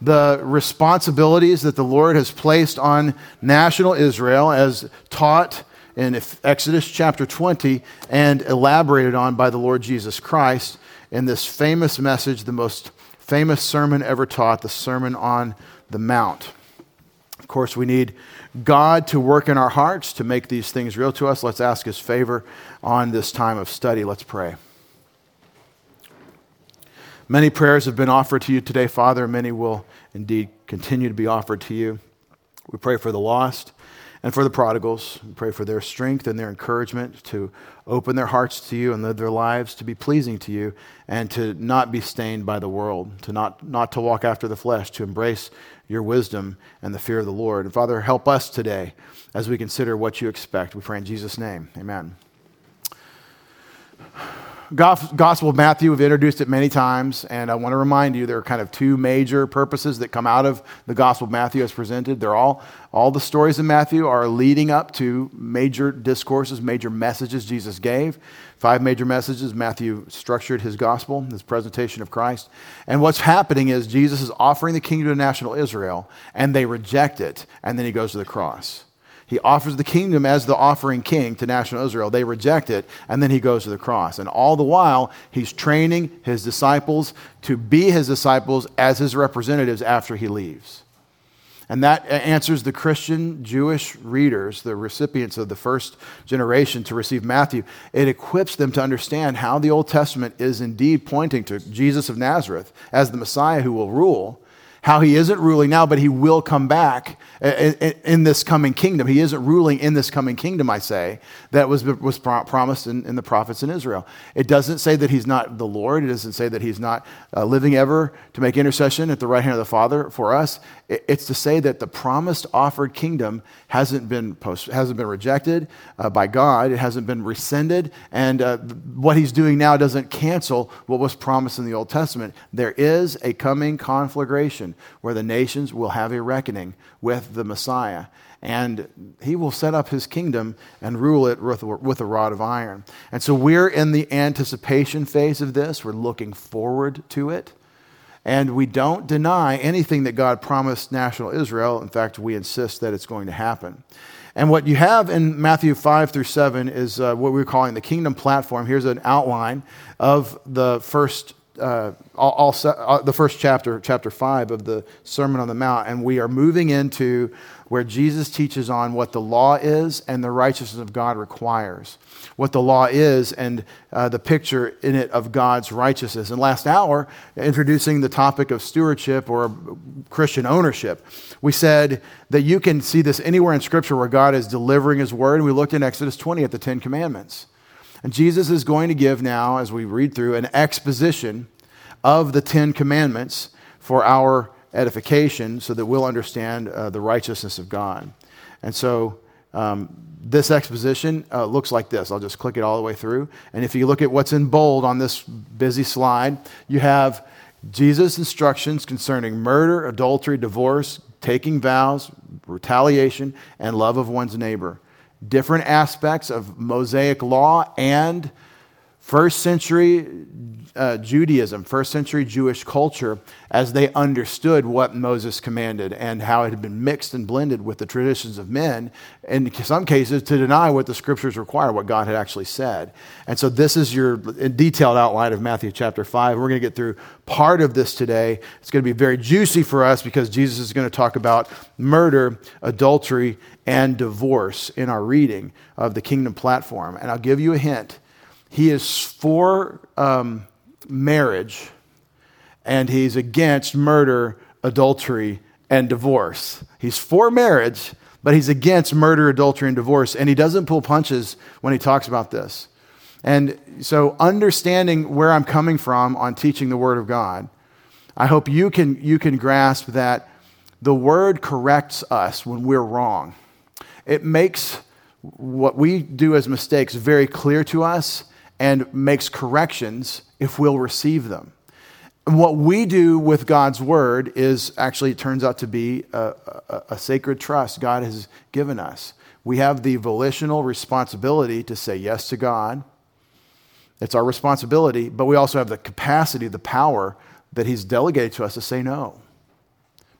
the responsibilities that the Lord has placed on national Israel as taught in Exodus chapter 20 and elaborated on by the Lord Jesus Christ in this famous message, the most famous sermon ever taught, the Sermon on the Mount. Of course, we need God to work in our hearts to make these things real to us. Let's ask His favor on this time of study. Let's pray. Many prayers have been offered to you today, Father. Many will indeed continue to be offered to you. We pray for the lost and for the prodigals. We pray for their strength and their encouragement to open their hearts to you and live their lives to be pleasing to you and to not be stained by the world, to not, not to walk after the flesh, to embrace your wisdom and the fear of the Lord. And Father, help us today as we consider what you expect. We pray in Jesus' name. Amen. Gospel of Matthew, we've introduced it many times, and I want to remind you there are kind of two major purposes that come out of the Gospel of Matthew as presented. They're all, all the stories in Matthew are leading up to major discourses, major messages Jesus gave. Five major messages Matthew structured his gospel, his presentation of Christ. And what's happening is Jesus is offering the kingdom to national Israel, and they reject it, and then he goes to the cross. He offers the kingdom as the offering king to national Israel. They reject it, and then he goes to the cross. And all the while, he's training his disciples to be his disciples as his representatives after he leaves. And that answers the Christian Jewish readers, the recipients of the first generation to receive Matthew. It equips them to understand how the Old Testament is indeed pointing to Jesus of Nazareth as the Messiah who will rule how he isn't ruling now, but he will come back in this coming kingdom. He isn't ruling in this coming kingdom, I say, that was, was promised in, in the prophets in Israel. It doesn't say that he's not the Lord. It doesn't say that he's not uh, living ever to make intercession at the right hand of the Father for us. It's to say that the promised offered kingdom hasn't been, post, hasn't been rejected uh, by God, it hasn't been rescinded, and uh, what he's doing now doesn't cancel what was promised in the Old Testament. There is a coming conflagration where the nations will have a reckoning with the Messiah. And he will set up his kingdom and rule it with, with a rod of iron. And so we're in the anticipation phase of this. We're looking forward to it. And we don't deny anything that God promised national Israel. In fact, we insist that it's going to happen. And what you have in Matthew 5 through 7 is uh, what we're calling the kingdom platform. Here's an outline of the first uh, all, all, uh, the first chapter, chapter 5 of the Sermon on the Mount, and we are moving into where Jesus teaches on what the law is and the righteousness of God requires. What the law is and uh, the picture in it of God's righteousness. And last hour, introducing the topic of stewardship or Christian ownership, we said that you can see this anywhere in Scripture where God is delivering His word. And we looked in Exodus 20 at the Ten Commandments. And Jesus is going to give now, as we read through, an exposition of the Ten Commandments for our edification so that we'll understand uh, the righteousness of God. And so um, this exposition uh, looks like this. I'll just click it all the way through. And if you look at what's in bold on this busy slide, you have Jesus' instructions concerning murder, adultery, divorce, taking vows, retaliation, and love of one's neighbor different aspects of Mosaic law and first century uh, Judaism, first century Jewish culture, as they understood what Moses commanded and how it had been mixed and blended with the traditions of men, in some cases to deny what the scriptures require, what God had actually said. And so, this is your detailed outline of Matthew chapter 5. We're going to get through part of this today. It's going to be very juicy for us because Jesus is going to talk about murder, adultery, and divorce in our reading of the kingdom platform. And I'll give you a hint. He is for um, marriage and he's against murder, adultery, and divorce. He's for marriage, but he's against murder, adultery, and divorce. And he doesn't pull punches when he talks about this. And so, understanding where I'm coming from on teaching the Word of God, I hope you can, you can grasp that the Word corrects us when we're wrong. It makes what we do as mistakes very clear to us and makes corrections if we'll receive them. And what we do with God's word is actually, it turns out to be a, a, a, sacred trust God has given us. We have the volitional responsibility to say yes to God. It's our responsibility, but we also have the capacity, the power that He's delegated to us to say no.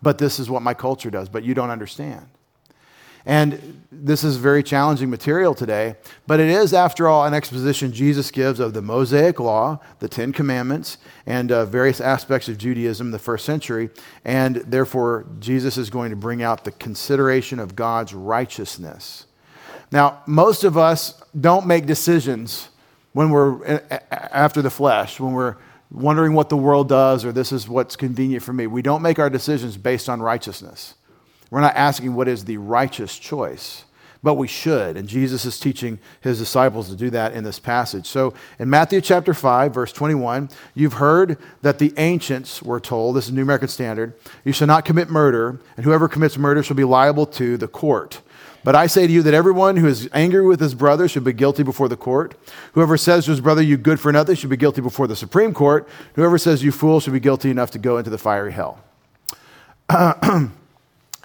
but this is what my culture does, but you don't understand. And this is very challenging material today, but it is, after all, an exposition Jesus gives of the Mosaic Law, the Ten Commandments, and uh, various aspects of Judaism in the first century. And therefore, Jesus is going to bring out the consideration of God's righteousness. Now, most of us don't make decisions when we're after the flesh, when we're wondering what the world does or this is what's convenient for me. We don't make our decisions based on righteousness. We're not asking what is the righteous choice, but we should. And Jesus is teaching his disciples to do that in this passage. So in Matthew chapter 5, verse 21, you've heard that the ancients were told, this is New American Standard, you shall not commit murder, and whoever commits murder shall be liable to the court. But I say to you that everyone who is angry with his brother should be guilty before the court. Whoever says to his brother, You good for nothing, should be guilty before the Supreme Court. Whoever says, You fool, should be guilty enough to go into the fiery hell.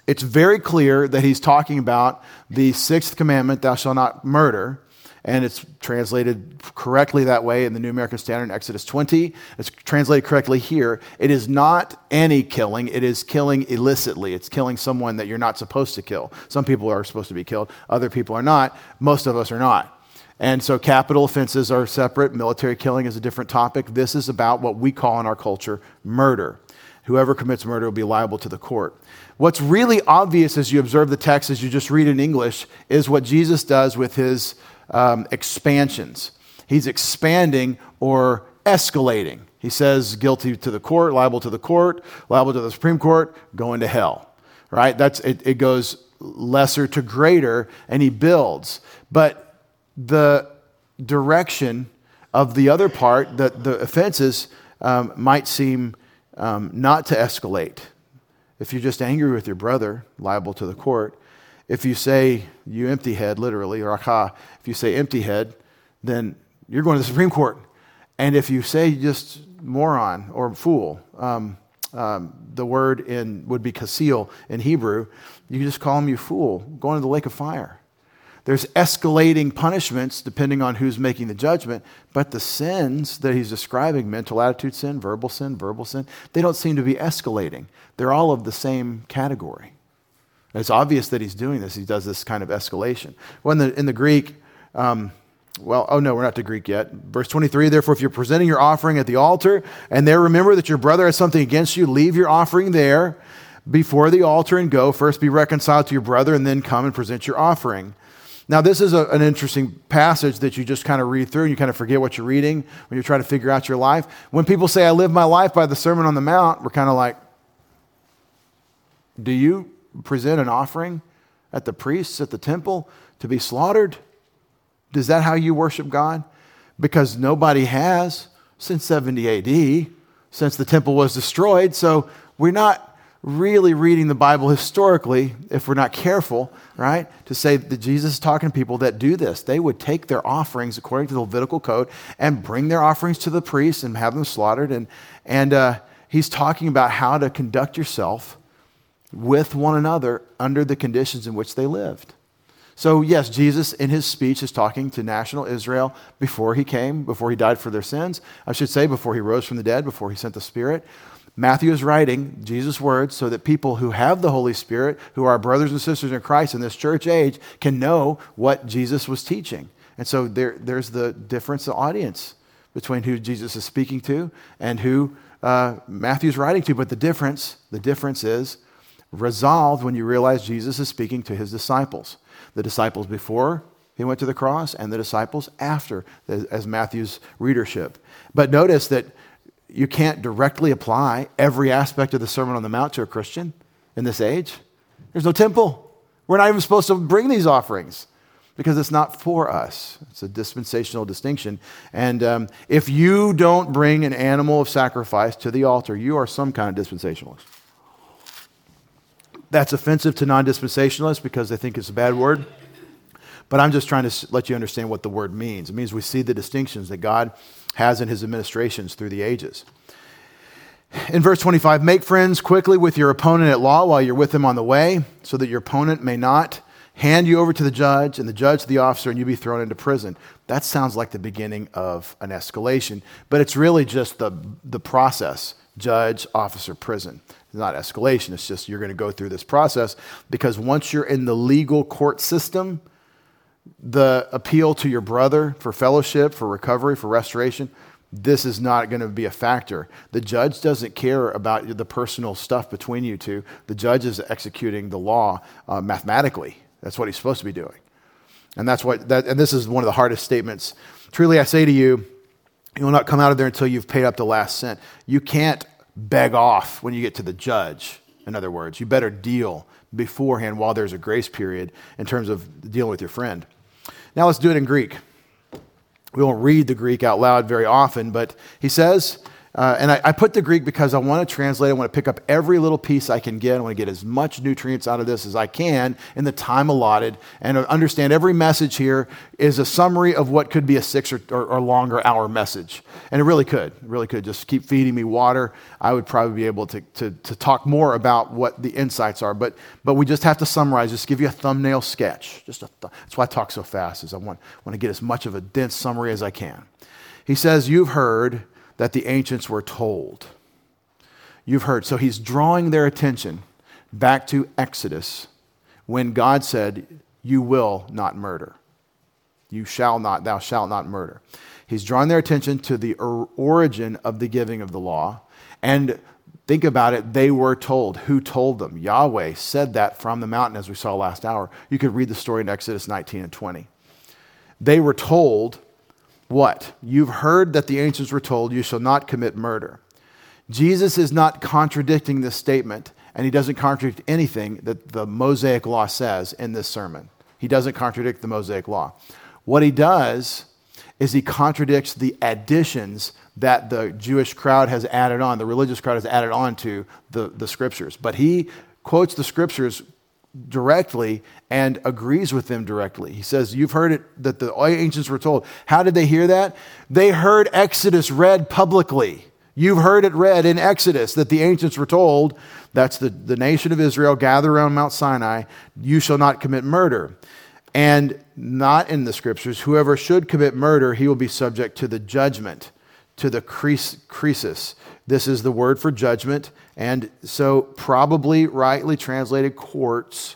it's very clear that he's talking about the sixth commandment, Thou shalt not murder and it's translated correctly that way in the New American Standard Exodus 20. It's translated correctly here. It is not any killing, it is killing illicitly. It's killing someone that you're not supposed to kill. Some people are supposed to be killed, other people are not. Most of us are not. And so capital offenses are separate. Military killing is a different topic. This is about what we call in our culture murder. Whoever commits murder will be liable to the court. What's really obvious as you observe the text, as you just read in English, is what Jesus does with his um, expansions. He's expanding or escalating. He says guilty to the court, liable to the court, liable to the Supreme Court, going to hell. Right? That's it, it goes lesser to greater, and he builds. But the direction of the other part, the, the offenses, um, might seem um, not to escalate. If you're just angry with your brother, liable to the court. If you say, you empty head, literally, or aha, if you say empty head, then you're going to the Supreme Court. And if you say just moron or fool, um, um, the word in would be kasil in Hebrew, you just call him you fool, going to the lake of fire. There's escalating punishments depending on who's making the judgment, but the sins that he's describing mental attitude sin, verbal sin, verbal sin they don't seem to be escalating. They're all of the same category. And it's obvious that he's doing this. He does this kind of escalation. Well, in the, in the Greek, um, well, oh no, we're not to Greek yet. Verse 23 Therefore, if you're presenting your offering at the altar, and there remember that your brother has something against you, leave your offering there before the altar and go. First be reconciled to your brother, and then come and present your offering. Now, this is a, an interesting passage that you just kind of read through and you kind of forget what you're reading when you're trying to figure out your life. When people say, I live my life by the Sermon on the Mount, we're kind of like, do you present an offering at the priests at the temple to be slaughtered? Is that how you worship God? Because nobody has since 70 AD, since the temple was destroyed. So we're not really reading the Bible historically if we're not careful, right? To say that Jesus is talking to people that do this. They would take their offerings according to the Levitical code and bring their offerings to the priests and have them slaughtered. And, and uh, he's talking about how to conduct yourself with one another under the conditions in which they lived. So, yes, Jesus in his speech is talking to national Israel before he came, before he died for their sins. I should say, before he rose from the dead, before he sent the Spirit. Matthew is writing Jesus' words so that people who have the Holy Spirit, who are brothers and sisters in Christ in this church age, can know what Jesus was teaching. And so there, there's the difference of audience between who Jesus is speaking to and who uh, Matthew's writing to. But the difference, the difference is resolved when you realize Jesus is speaking to his disciples. The disciples before he went to the cross and the disciples after, as Matthew's readership. But notice that you can't directly apply every aspect of the Sermon on the Mount to a Christian in this age. There's no temple. We're not even supposed to bring these offerings because it's not for us. It's a dispensational distinction. And um, if you don't bring an animal of sacrifice to the altar, you are some kind of dispensationalist. That's offensive to non dispensationalists because they think it's a bad word. But I'm just trying to let you understand what the word means. It means we see the distinctions that God has in his administrations through the ages. In verse 25, make friends quickly with your opponent at law while you're with him on the way, so that your opponent may not hand you over to the judge and the judge to the officer and you be thrown into prison. That sounds like the beginning of an escalation, but it's really just the, the process judge, officer, prison. not escalation, it's just you're going to go through this process because once you're in the legal court system, the appeal to your brother for fellowship, for recovery, for restoration, this is not going to be a factor. The judge doesn't care about the personal stuff between you two. The judge is executing the law uh, mathematically. That's what he's supposed to be doing. And that's what that, and this is one of the hardest statements. Truly I say to you, you will not come out of there until you've paid up the last cent. You can't beg off when you get to the judge. In other words, you better deal beforehand while there's a grace period in terms of dealing with your friend. Now let's do it in Greek. We won't read the Greek out loud very often, but he says, uh, and I, I, put the Greek because I want to translate. I want to pick up every little piece I can get. I want to get as much nutrients out of this as I can in the time allotted and understand every message here is a summary of what could be a six or, or, or longer hour message. And it really could. It really could. Just keep feeding me water. I would probably be able to, to, to talk more about what the insights are. But, but we just have to summarize, just give you a thumbnail sketch. Just th- That's why I talk so fast, is I want, want to get as much of a dense summary as I can. He says, You've heard that the ancients were told. You've heard. So he's drawing their attention back to Exodus when God said, You will not murder. You shall not, thou shalt not murder. He's drawing their attention to the origin of the giving of the law. And think about it, they were told. Who told them? Yahweh said that from the mountain, as we saw last hour. You could read the story in Exodus 19 and 20. They were told what? You've heard that the ancients were told, You shall not commit murder. Jesus is not contradicting this statement, and he doesn't contradict anything that the Mosaic law says in this sermon. He doesn't contradict the Mosaic law. What he does is he contradicts the additions that the Jewish crowd has added on, the religious crowd has added on to the, the scriptures. But he quotes the scriptures directly and agrees with them directly. He says, You've heard it that the ancients were told. How did they hear that? They heard Exodus read publicly. You've heard it read in Exodus that the ancients were told, that's the, the nation of Israel, gather around Mount Sinai, you shall not commit murder. And not in the scriptures, whoever should commit murder, he will be subject to the judgment, to the krisis. This is the word for judgment. And so, probably rightly translated courts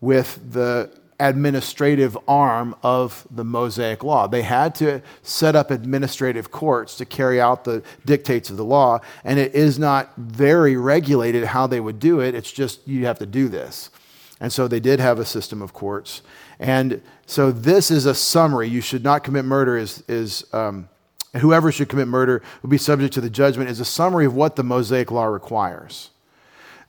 with the administrative arm of the Mosaic law. They had to set up administrative courts to carry out the dictates of the law, and it is not very regulated how they would do it. It's just you have to do this. And so they did have a system of courts. And so this is a summary. You should not commit murder is, is um, and whoever should commit murder will be subject to the judgment, is a summary of what the Mosaic law requires.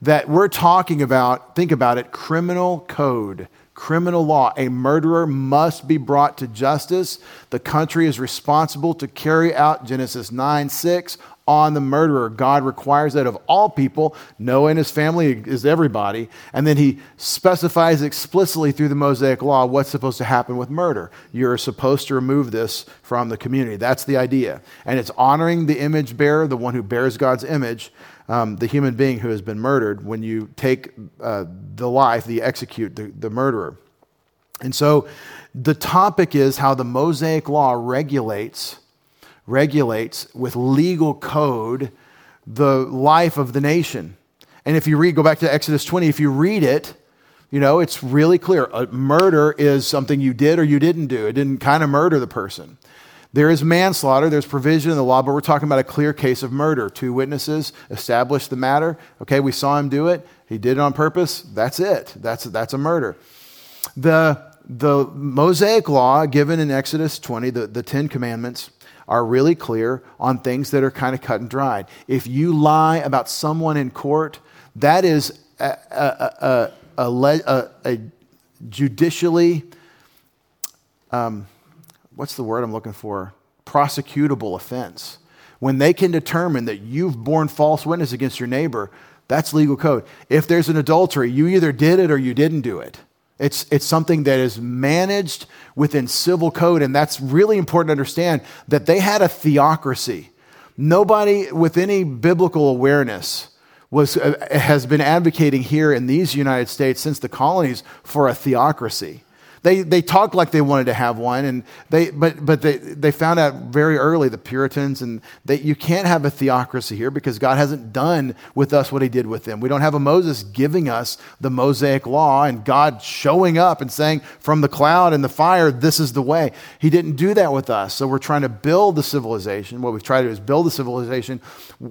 That we're talking about, think about it, criminal code, criminal law. A murderer must be brought to justice. The country is responsible to carry out Genesis 9 6 on the murderer. God requires that of all people. Noah and his family is everybody. And then he specifies explicitly through the Mosaic law what's supposed to happen with murder. You're supposed to remove this from the community. That's the idea. And it's honoring the image bearer, the one who bears God's image, um, the human being who has been murdered, when you take uh, the life, the execute the, the murderer. And so the topic is how the Mosaic law regulates regulates with legal code the life of the nation. And if you read, go back to Exodus 20, if you read it, you know, it's really clear. A murder is something you did or you didn't do. It didn't kind of murder the person. There is manslaughter, there's provision in the law, but we're talking about a clear case of murder. Two witnesses established the matter. Okay, we saw him do it. He did it on purpose. That's it. That's, that's a murder. The, the Mosaic law given in Exodus 20, the, the Ten Commandments, are really clear on things that are kind of cut and dried. If you lie about someone in court, that is a, a, a, a judicially, um, what's the word I'm looking for? Prosecutable offense. When they can determine that you've borne false witness against your neighbor, that's legal code. If there's an adultery, you either did it or you didn't do it. It's, it's something that is managed within civil code, and that's really important to understand that they had a theocracy. Nobody with any biblical awareness was, uh, has been advocating here in these United States since the colonies for a theocracy. They, they talked like they wanted to have one, and they, but, but they, they found out very early, the Puritans, and that you can't have a theocracy here because God hasn't done with us what he did with them. We don't have a Moses giving us the Mosaic law and God showing up and saying, from the cloud and the fire, this is the way. He didn't do that with us. So we're trying to build the civilization. What we've tried to do is build the civilization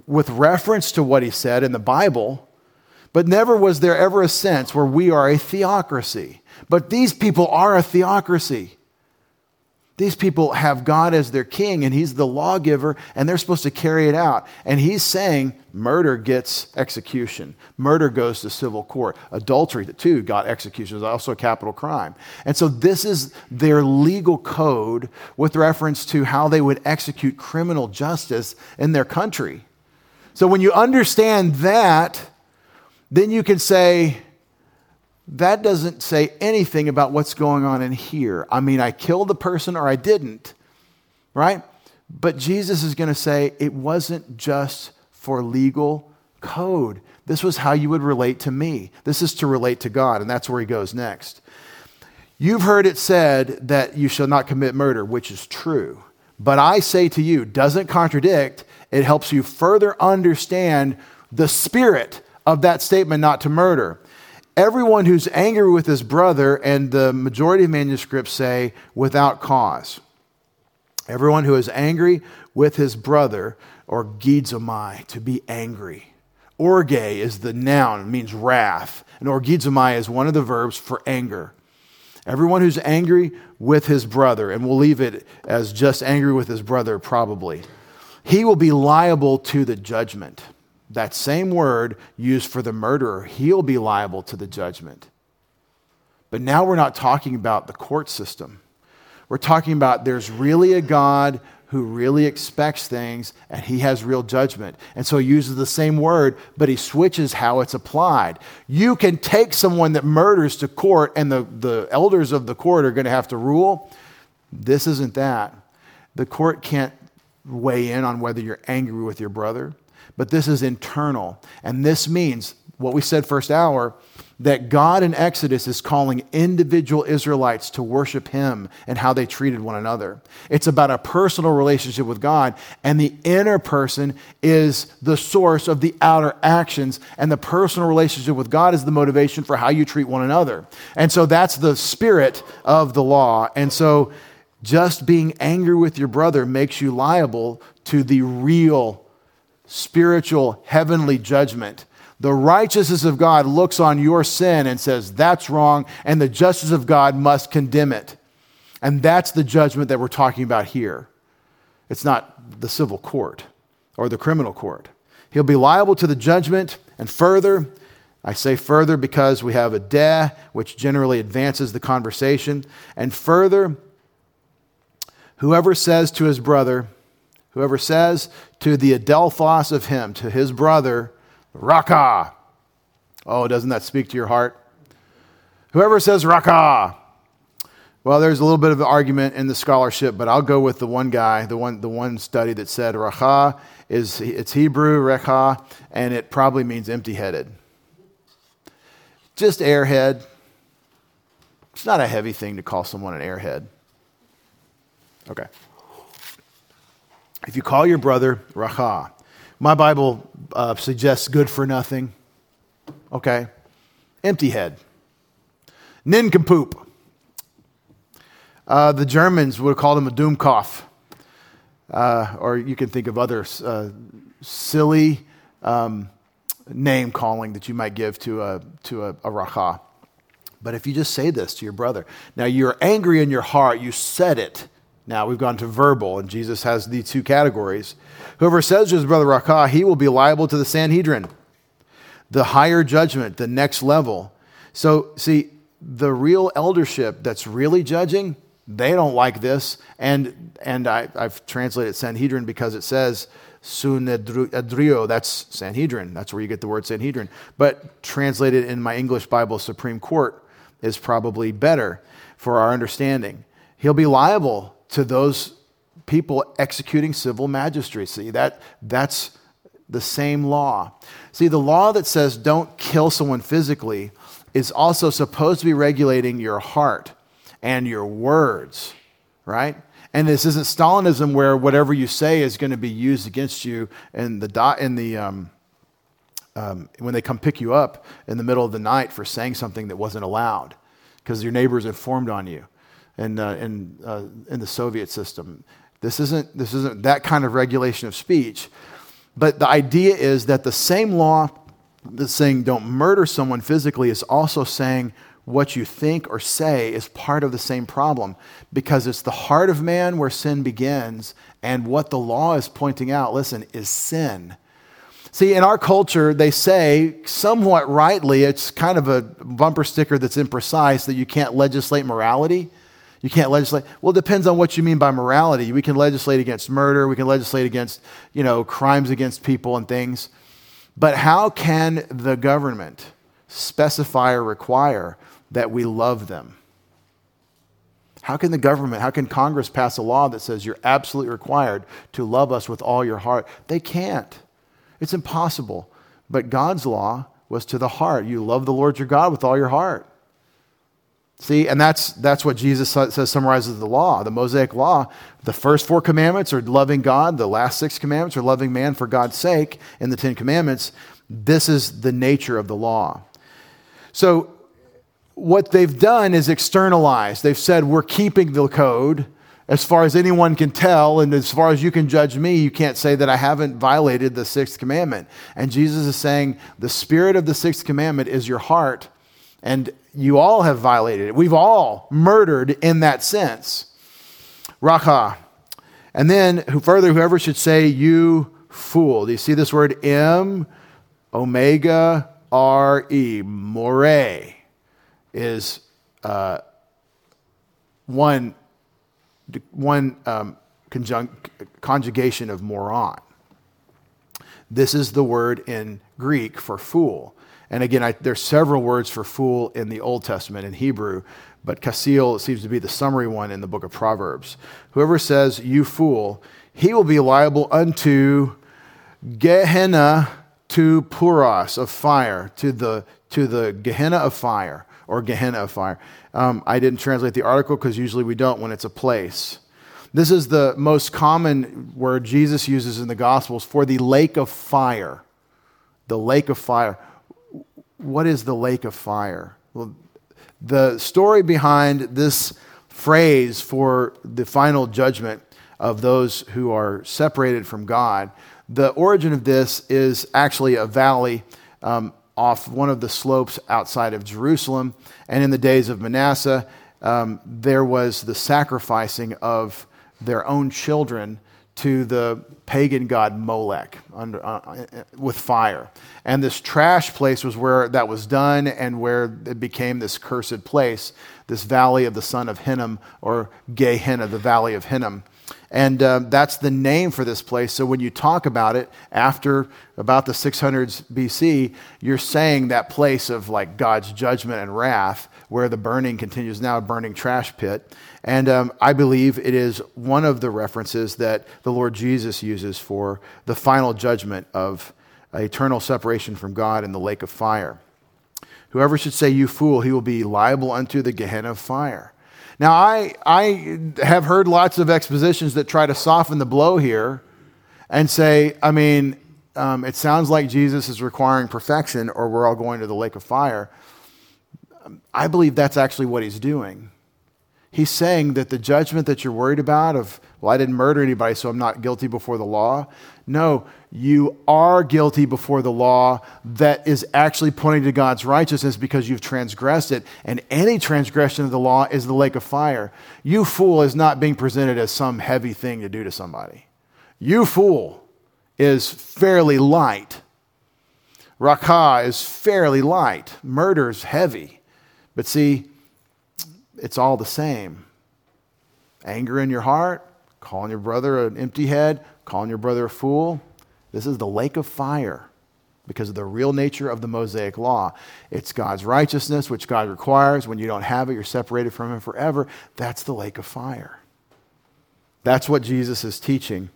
with reference to what he said in the Bible, but never was there ever a sense where we are a theocracy. But these people are a theocracy. These people have God as their king, and he's the lawgiver, and they're supposed to carry it out. And he's saying murder gets execution. Murder goes to civil court. Adultery, too, got execution. It's also a capital crime. And so this is their legal code with reference to how they would execute criminal justice in their country. So when you understand that, then you can say, that doesn't say anything about what's going on in here. I mean, I killed the person or I didn't, right? But Jesus is going to say it wasn't just for legal code. This was how you would relate to me. This is to relate to God, and that's where he goes next. You've heard it said that you shall not commit murder, which is true. But I say to you, doesn't contradict, it helps you further understand the spirit of that statement not to murder everyone who's angry with his brother, and the majority of manuscripts say without cause. Everyone who is angry with his brother, orgizomai, to be angry. Orge is the noun, it means wrath, and orgizomai is one of the verbs for anger. Everyone who's angry with his brother, and we'll leave it as just angry with his brother, probably, he will be liable to the judgment that same word used for the murderer, he'll be liable to the judgment. But now we're not talking about the court system. We're talking about there's really a God who really expects things and he has real judgment. And so he uses the same word, but he switches how it's applied. You can take someone that murders to court and the, the elders of the court are going to have to rule. This isn't that. The court can't weigh in on whether you're angry with your brother but this is internal. And this means what we said first hour that God in Exodus is calling individual Israelites to worship Him and how they treated one another. It's about a personal relationship with God, and the inner person is the source of the outer actions, and the personal relationship with God is the motivation for how you treat one another. And so that's the spirit of the law. And so just being angry with your brother makes you liable to the real spiritual heavenly judgment. The righteousness of God looks on your sin and says, that's wrong, and the justice of God must condemn it. And that's the judgment that we're talking about here. It's not the civil court or the criminal court. He'll be liable to the judgment, and further, I say further because we have a de, which generally advances the conversation. And further, whoever says to his brother, Whoever says to the adelphos of him, to his brother, Raka. Oh, doesn't that speak to your heart? Whoever says Raka. Well, there's a little bit of an argument in the scholarship, but I'll go with the one guy, the one, the one study that said Raka is it's Hebrew, Rekha, and it probably means empty-headed. Just airhead. It's not a heavy thing to call someone an airhead. Okay. If you call your brother Racha, my Bible uh, suggests good for nothing. Okay. Empty head. Nincompoop. Uh, the Germans would have called him a Dummkopf. Uh, or you can think of other uh, silly um, name calling that you might give to a, to a, a racha. But if you just say this to your brother, now you're angry in your heart, you said it, now we've gone to verbal, and Jesus has the two categories. Whoever says to his brother Rakah, he will be liable to the Sanhedrin, the higher judgment, the next level. So, see, the real eldership that's really judging, they don't like this. And, and I, have translated Sanhedrin because it says Sunedrio, that's Sanhedrin. That's where you get the word Sanhedrin. But translated in my English Bible, Supreme Court is probably better for our understanding. He'll be liable to those people executing civil magistracy. That, that's the same law. See, the law that says don't kill someone physically is also supposed to be regulating your heart and your words, right? And this isn't Stalinism where whatever you say is going to be used against you in the, in the um, um, when they come pick you up in the middle of the night for saying something that wasn't allowed because your neighbors informed on you in, uh, uh, in the Soviet system. This isn't, this isn't that kind of regulation of speech. But the idea is that the same law that's saying don't murder someone physically is also saying what you think or say is part of the same problem because it's the heart of man where sin begins, and what the law is pointing out, listen, is sin. See, in our culture, they say, somewhat rightly, it's kind of a bumper sticker that's imprecise that you can't legislate morality. You can't legislate. Well, it depends on what you mean by morality. We can legislate against murder, we can legislate against, you know, crimes against people and things. But how can the government specify or require that we love them? How can the government, how can Congress pass a law that says you're absolutely required to love us with all your heart? They can't. It's impossible. But God's law was to the heart. You love the Lord your God with all your heart. See, and that's, that's what Jesus says summarizes the law, the Mosaic law. The first four commandments are loving God, the last six commandments are loving man for God's sake in the Ten Commandments. This is the nature of the law. So, what they've done is externalized. They've said, We're keeping the code, as far as anyone can tell, and as far as you can judge me, you can't say that I haven't violated the sixth commandment. And Jesus is saying the spirit of the sixth commandment is your heart, and you all have violated it. We've all murdered in that sense. Racha. And then further, whoever should say, you fool. Do you see this word M, omega, R E, more, is uh, one one um, conjugation of moron. This is the word in Greek for fool. And again, I, there's several words for fool in the Old Testament in Hebrew, but kasil seems to be the summary one in the book of Proverbs. Whoever says, you fool, he will be liable unto Gehenna to Puras of fire, to the, to the Gehenna of fire, or Gehenna of fire. Um, I didn't translate the article because usually we don't when it's a place. This is the most common word Jesus uses in the Gospels for the lake of fire. The lake of fire. What is the lake of fire? Well, the story behind this phrase for the final judgment of those who are separated from God, the origin of this is actually a valley um, off one of the slopes outside of Jerusalem. And in the days of Manasseh, um, there was the sacrificing of their own children to the pagan god Molech under, uh, uh, with fire. And this trash place was where that was done and where it became this cursed place, this valley of the son of Hinnom, or Gehenna, the valley of Hinnom. And uh, that's the name for this place. So when you talk about it after about the 600s BC, you're saying that place of like God's judgment and wrath, where the burning continues now, a burning trash pit. And um, I believe it is one of the references that the Lord Jesus uses for the final judgment of eternal separation from God in the lake of fire. Whoever should say, You fool, he will be liable unto the Gehenna of fire. Now, I, I have heard lots of expositions that try to soften the blow here and say, I mean, um, it sounds like Jesus is requiring perfection or we're all going to the lake of fire. I believe that's actually what he's doing. He's saying that the judgment that you're worried about of, well, I didn't murder anybody, so I'm not guilty before the law. No, you are guilty before the law that is actually pointing to God's righteousness because you've transgressed it. And any transgression of the law is the lake of fire. You fool is not being presented as some heavy thing to do to somebody. You fool is fairly light. Rakah is fairly light. Murder is heavy. But see, it's all the same. Anger in your heart, calling your brother an empty head, calling your brother a fool. This is the lake of fire because of the real nature of the Mosaic law. It's God's righteousness, which God requires. When you don't have it, you're separated from Him forever. That's the lake of fire. That's what Jesus is teaching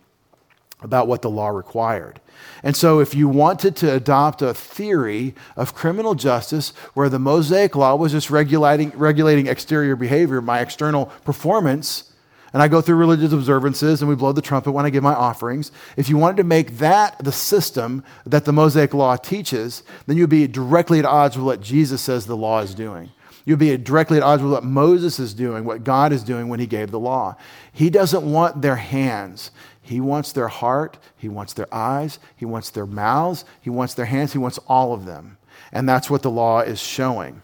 about what the law required. And so, if you wanted to adopt a theory of criminal justice where the Mosaic law was just regulating, regulating exterior behavior, my external performance, and I go through religious observances and we blow the trumpet when I give my offerings, if you wanted to make that the system that the Mosaic law teaches, then you'd be directly at odds with what Jesus says the law is doing. You'd be directly at odds with what Moses is doing, what God is doing when he gave the law. He doesn't want their hands. He wants their heart, He wants their eyes, He wants their mouths, He wants their hands, He wants all of them. And that's what the law is showing.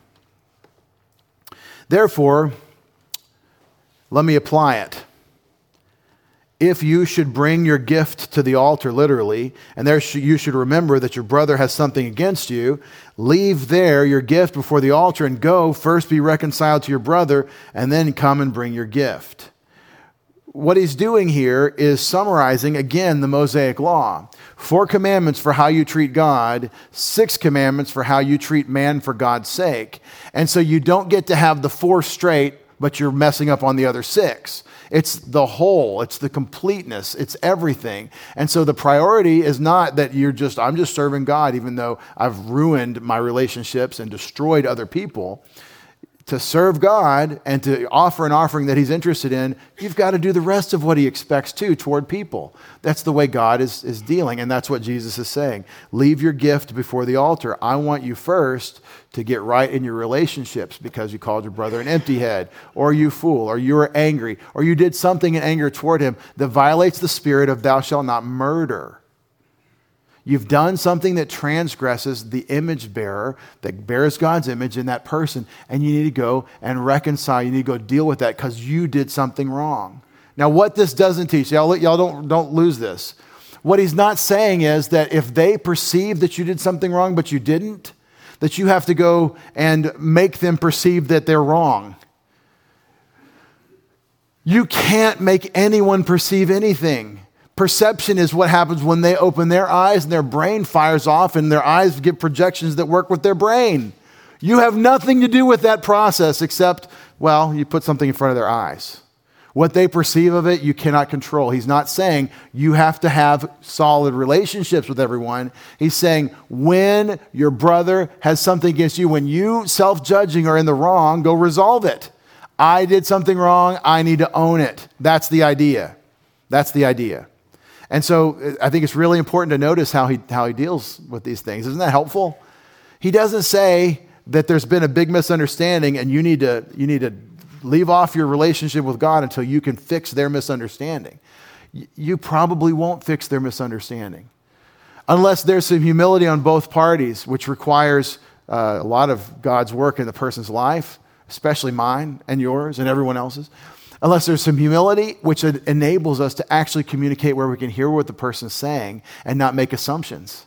Therefore, let me apply it. If you should bring your gift to the altar, literally, and there you should remember that your brother has something against you, leave there your gift before the altar and go first be reconciled to your brother, and then come and bring your gift what he's doing here is summarizing again the Mosaic law. Four commandments for how you treat God, six commandments for how you treat man for God's sake. And so you don't get to have the four straight, but you're messing up on the other six. It's the whole, it's the completeness, it's everything. And so the priority is not that you're just, I'm just serving God, even though I've ruined my relationships and destroyed other people to serve God and to offer an offering that He's interested in, you've got to do the rest of what He expects too toward people. That's the way God is, is dealing, and that's what Jesus is saying. Leave your gift before the altar. I want you first to get right in your relationships because you called your brother an empty head, or you fool, or you were angry, or you did something in anger toward him that violates the spirit of thou shalt not murder. You've done something that transgresses the image bearer, that bears God's image in that person, and you need to go and reconcile. You need to go deal with that because you did something wrong. Now, what this doesn't teach, y'all, y'all don't, don't lose this. What he's not saying is that if they perceive that you did something wrong, but you didn't, that you have to go and make them perceive that they're wrong. You can't make anyone perceive anything. Perception is what happens when they open their eyes and their brain fires off and their eyes give projections that work with their brain. You have nothing to do with that process except, well, you put something in front of their eyes. What they perceive of it, you cannot control. He's not saying you have to have solid relationships with everyone. He's saying when your brother has something against you, when you self judging are in the wrong, go resolve it. I did something wrong. I need to own it. That's the idea. That's the idea. And so uh, I think it's really important to notice how he, how he deals with these things. Isn't that helpful? He doesn't say that there's been a big misunderstanding and you need to, you need to leave off your relationship with God until you can fix their misunderstanding. You probably won't fix their misunderstanding unless there's some humility on both parties, which requires uh, a lot of God's work in the person's life, especially mine and yours and everyone else's unless there's some humility, which enables us to actually communicate where we can hear what the person's saying and not make assumptions.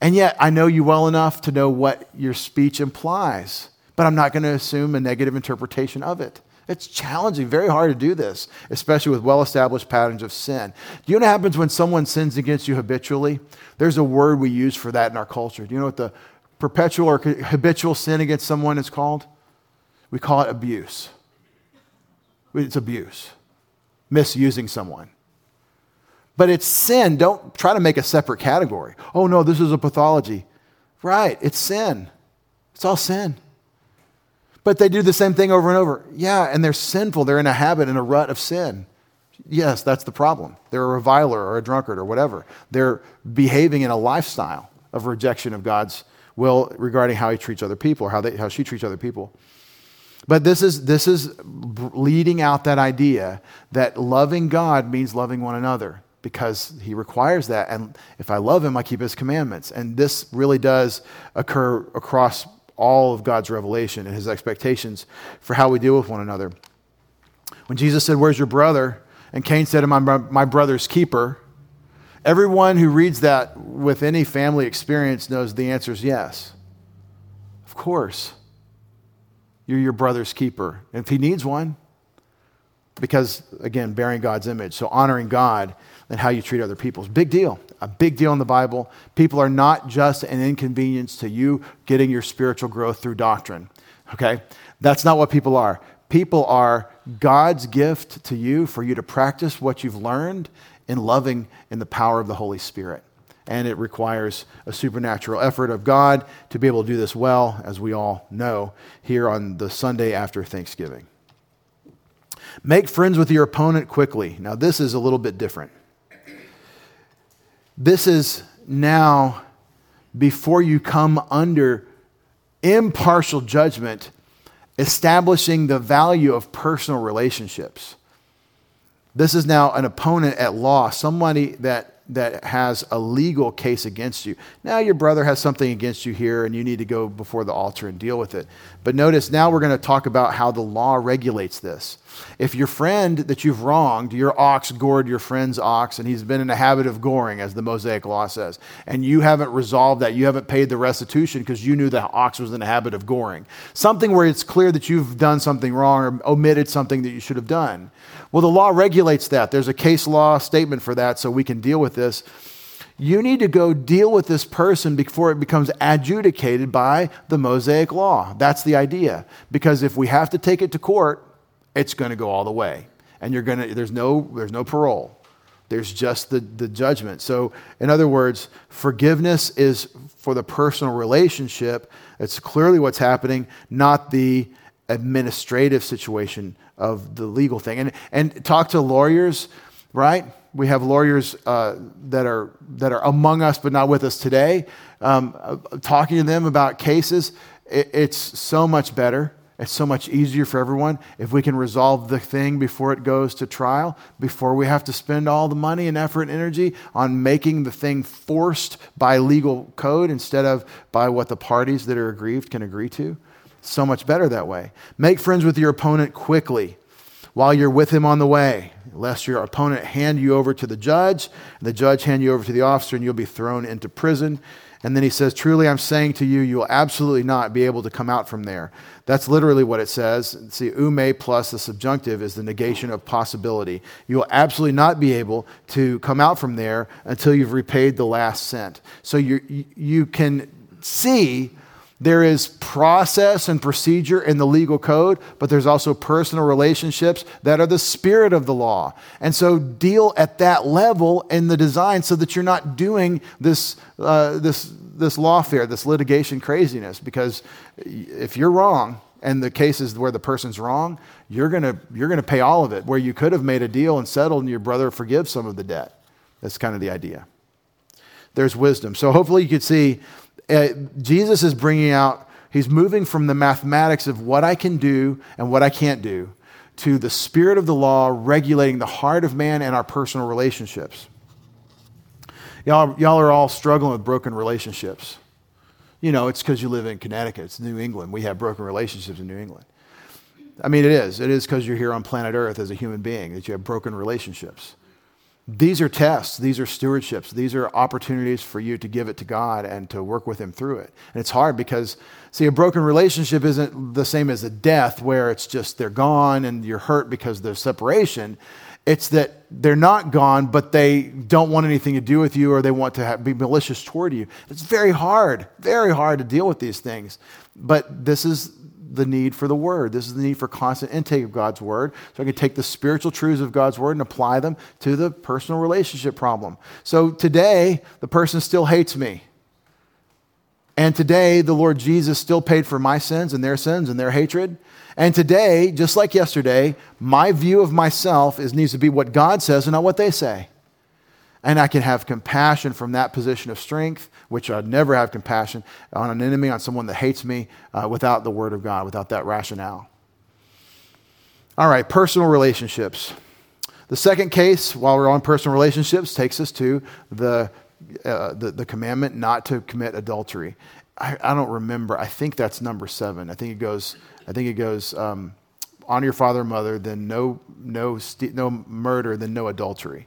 And yet, I know you well enough to know what your speech implies, but I'm not going to assume a negative interpretation of it. It's challenging, very hard to do this, especially with well established patterns of sin. Do you know what happens when someone sins against you habitually? There's a word we use for that in our culture. Do you know what the perpetual or habitual sin against someone is called? We call it abuse. It's abuse, misusing someone. But it's sin. Don't try to make a separate category. Oh, no, this is a pathology. Right, it's sin. It's all sin. But they do the same thing over and over. Yeah, and they're sinful. They're in a habit, in a rut of sin. Yes, that's the problem. They're a reviler or a drunkard or whatever. They're behaving in a lifestyle of rejection of God's will regarding how he treats other people or how, they, how she treats other people. But this is, this is leading out that idea that loving God means loving one another because he requires that. And if I love him, I keep his commandments. And this really does occur across all of God's revelation and his expectations for how we deal with one another. When Jesus said, Where's your brother? And Cain said, My, my brother's keeper. Everyone who reads that with any family experience knows the answer is yes. Of course. You're your brother's keeper. If he needs one, because again, bearing God's image. So honoring God and how you treat other people is big deal. A big deal in the Bible. People are not just an inconvenience to you getting your spiritual growth through doctrine. Okay? That's not what people are. People are God's gift to you for you to practice what you've learned in loving in the power of the Holy Spirit. And it requires a supernatural effort of God to be able to do this well, as we all know, here on the Sunday after Thanksgiving. Make friends with your opponent quickly. Now, this is a little bit different. This is now before you come under impartial judgment, establishing the value of personal relationships. This is now an opponent at law, somebody that that has a legal case against you. Now your brother has something against you here and you need to go before the altar and deal with it. But notice now we're going to talk about how the law regulates this. If your friend that you've wronged, your ox gored your friend's ox and he's been in a habit of goring as the Mosaic law says, and you haven't resolved that, you haven't paid the restitution because you knew the ox was in a habit of goring. Something where it's clear that you've done something wrong or omitted something that you should have done. Well, the law regulates that. There's a case law statement for that so we can deal with this. You need to go deal with this person before it becomes adjudicated by the Mosaic law. That's the idea. Because if we have to take it to court, it's going to go all the way. And you're going to, there's no, there's no parole. There's just the, the judgment. So, in other words, forgiveness is for the personal relationship. It's clearly what's happening, not the administrative situation of the legal thing. And, and talk to lawyers, right? We have lawyers uh, that, are, that are among us but not with us today. Um, uh, talking to them about cases, it, it's so much better. It's so much easier for everyone if we can resolve the thing before it goes to trial, before we have to spend all the money and effort and energy on making the thing forced by legal code instead of by what the parties that are aggrieved can agree to. So much better that way. Make friends with your opponent quickly while you're with him on the way, lest your opponent hand you over to the judge, and the judge hand you over to the officer, and you'll be thrown into prison. And then he says, Truly, I'm saying to you, you will absolutely not be able to come out from there. That's literally what it says. See, ume plus the subjunctive is the negation of possibility. You will absolutely not be able to come out from there until you've repaid the last cent. So you, you can see there is process and procedure in the legal code, but there's also personal relationships that are the spirit of the law. And so deal at that level in the design so that you're not doing this, uh, this, this lawfare, this litigation craziness. Because if you're wrong, and the cases where the person's wrong, you're to you're to pay all of it. Where you could have made a deal and settled, and your brother forgives some of the debt. That's kind of the idea. There's wisdom. So hopefully you could see uh, Jesus is bringing out, he's moving from the mathematics of what I can do and what I can't do to the spirit of the law regulating the heart of man and our personal relationships. Y'all, y'all are all struggling with broken relationships. You know, it's because you live in Connecticut, it's New England. We have broken relationships in New England. I mean, it is. It is because you're here on planet Earth as a human being that you have broken relationships. These are tests, these are stewardships, these are opportunities for you to give it to God and to work with Him through it. And it's hard because, see, a broken relationship isn't the same as a death where it's just they're gone and you're hurt because there's separation. It's that they're not gone, but they don't want anything to do with you or they want to have, be malicious toward you. It's very hard, very hard to deal with these things. But this is the need for the word. This is the need for constant intake of God's word. So I can take the spiritual truths of God's word and apply them to the personal relationship problem. So today, the person still hates me. And today, the Lord Jesus still paid for my sins and their sins and their hatred. And today, just like yesterday, my view of myself is, needs to be what God says and not what they say. And I can have compassion from that position of strength, which I'd never have compassion on an enemy, on someone that hates me, uh, without the Word of God, without that rationale. All right, personal relationships. The second case, while we're on personal relationships, takes us to the, uh, the, the, commandment not to commit adultery. I, I, don't remember. I think that's number seven. I think it goes, I think it goes um, honor your father and mother, then no, no, no murder, then no adultery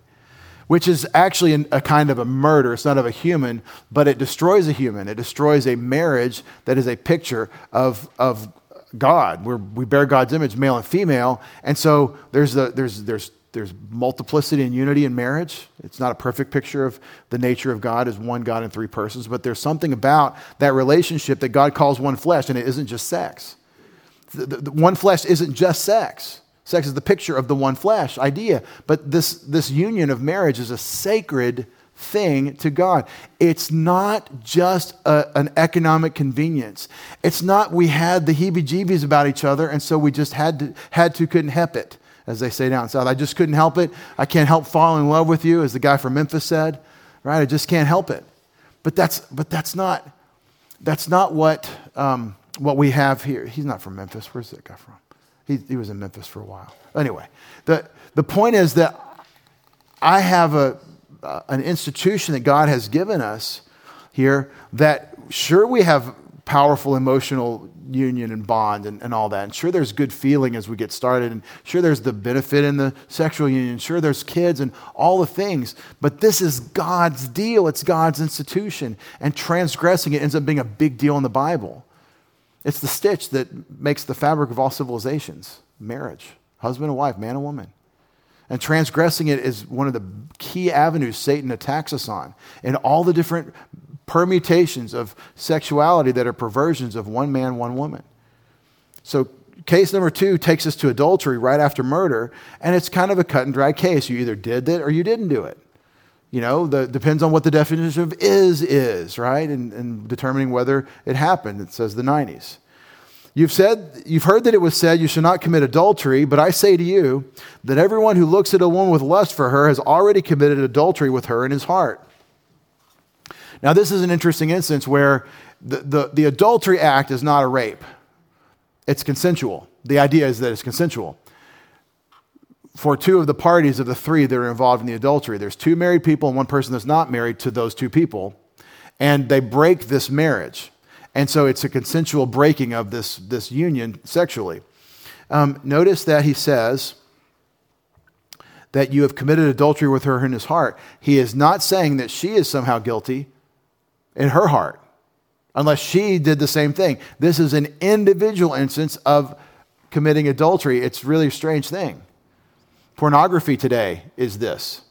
which is actually a kind of a murder. It's not of a human, but it destroys a human. It destroys a marriage that is a picture of, of God. We're, we bear God's image, male and female. And so there's, the, there's, there's, there's multiplicity and unity in marriage. It's not a perfect picture of the nature of God as one God in three persons, but there's something about that relationship that God calls one flesh, and it isn't just sex. The, the, the one flesh isn't just sex. Sex is the picture of the one flesh idea. But this, this union of marriage is a sacred thing to God. It's not just a, an economic convenience. It's not we had the heebie jeebies about each other and so we just had to, had to, couldn't help it, as they say down south. I just couldn't help it. I can't help falling in love with you, as the guy from Memphis said, right? I just can't help it. But that's, but that's not, that's not what, um, what we have here. He's not from Memphis. Where's that guy from? He, he was in Memphis for a while. Anyway, the, the point is that I have a, uh, an institution that God has given us here that sure we have powerful emotional union and bond and, and all that. And sure there's good feeling as we get started. And sure there's the benefit in the sexual union. Sure there's kids and all the things. But this is God's deal. It's God's institution. And transgressing it ends up being a big deal in the Bible. It's the stitch that makes the fabric of all civilizations marriage, husband and wife, man and woman. And transgressing it is one of the key avenues Satan attacks us on. And all the different permutations of sexuality that are perversions of one man, one woman. So, case number two takes us to adultery right after murder, and it's kind of a cut and dry case. You either did it or you didn't do it. You know, the, depends on what the definition of is is, right? And, and determining whether it happened. It says the 90s. You've said, you've heard that it was said, you shall not commit adultery, but I say to you that everyone who looks at a woman with lust for her has already committed adultery with her in his heart. Now, this is an interesting instance where the, the, the adultery act is not a rape, it's consensual. The idea is that it's consensual for two of the parties of the three that are involved in the adultery. There's two married people and one person that's not married to those two people, and they break this marriage. And so it's a consensual breaking of this, this union sexually. Um, notice that he says that you have committed adultery with her in his heart. He is not saying that she is somehow guilty in her heart, unless she did the same thing. This is an individual instance of committing adultery. It's really a strange thing. Pornography today is this.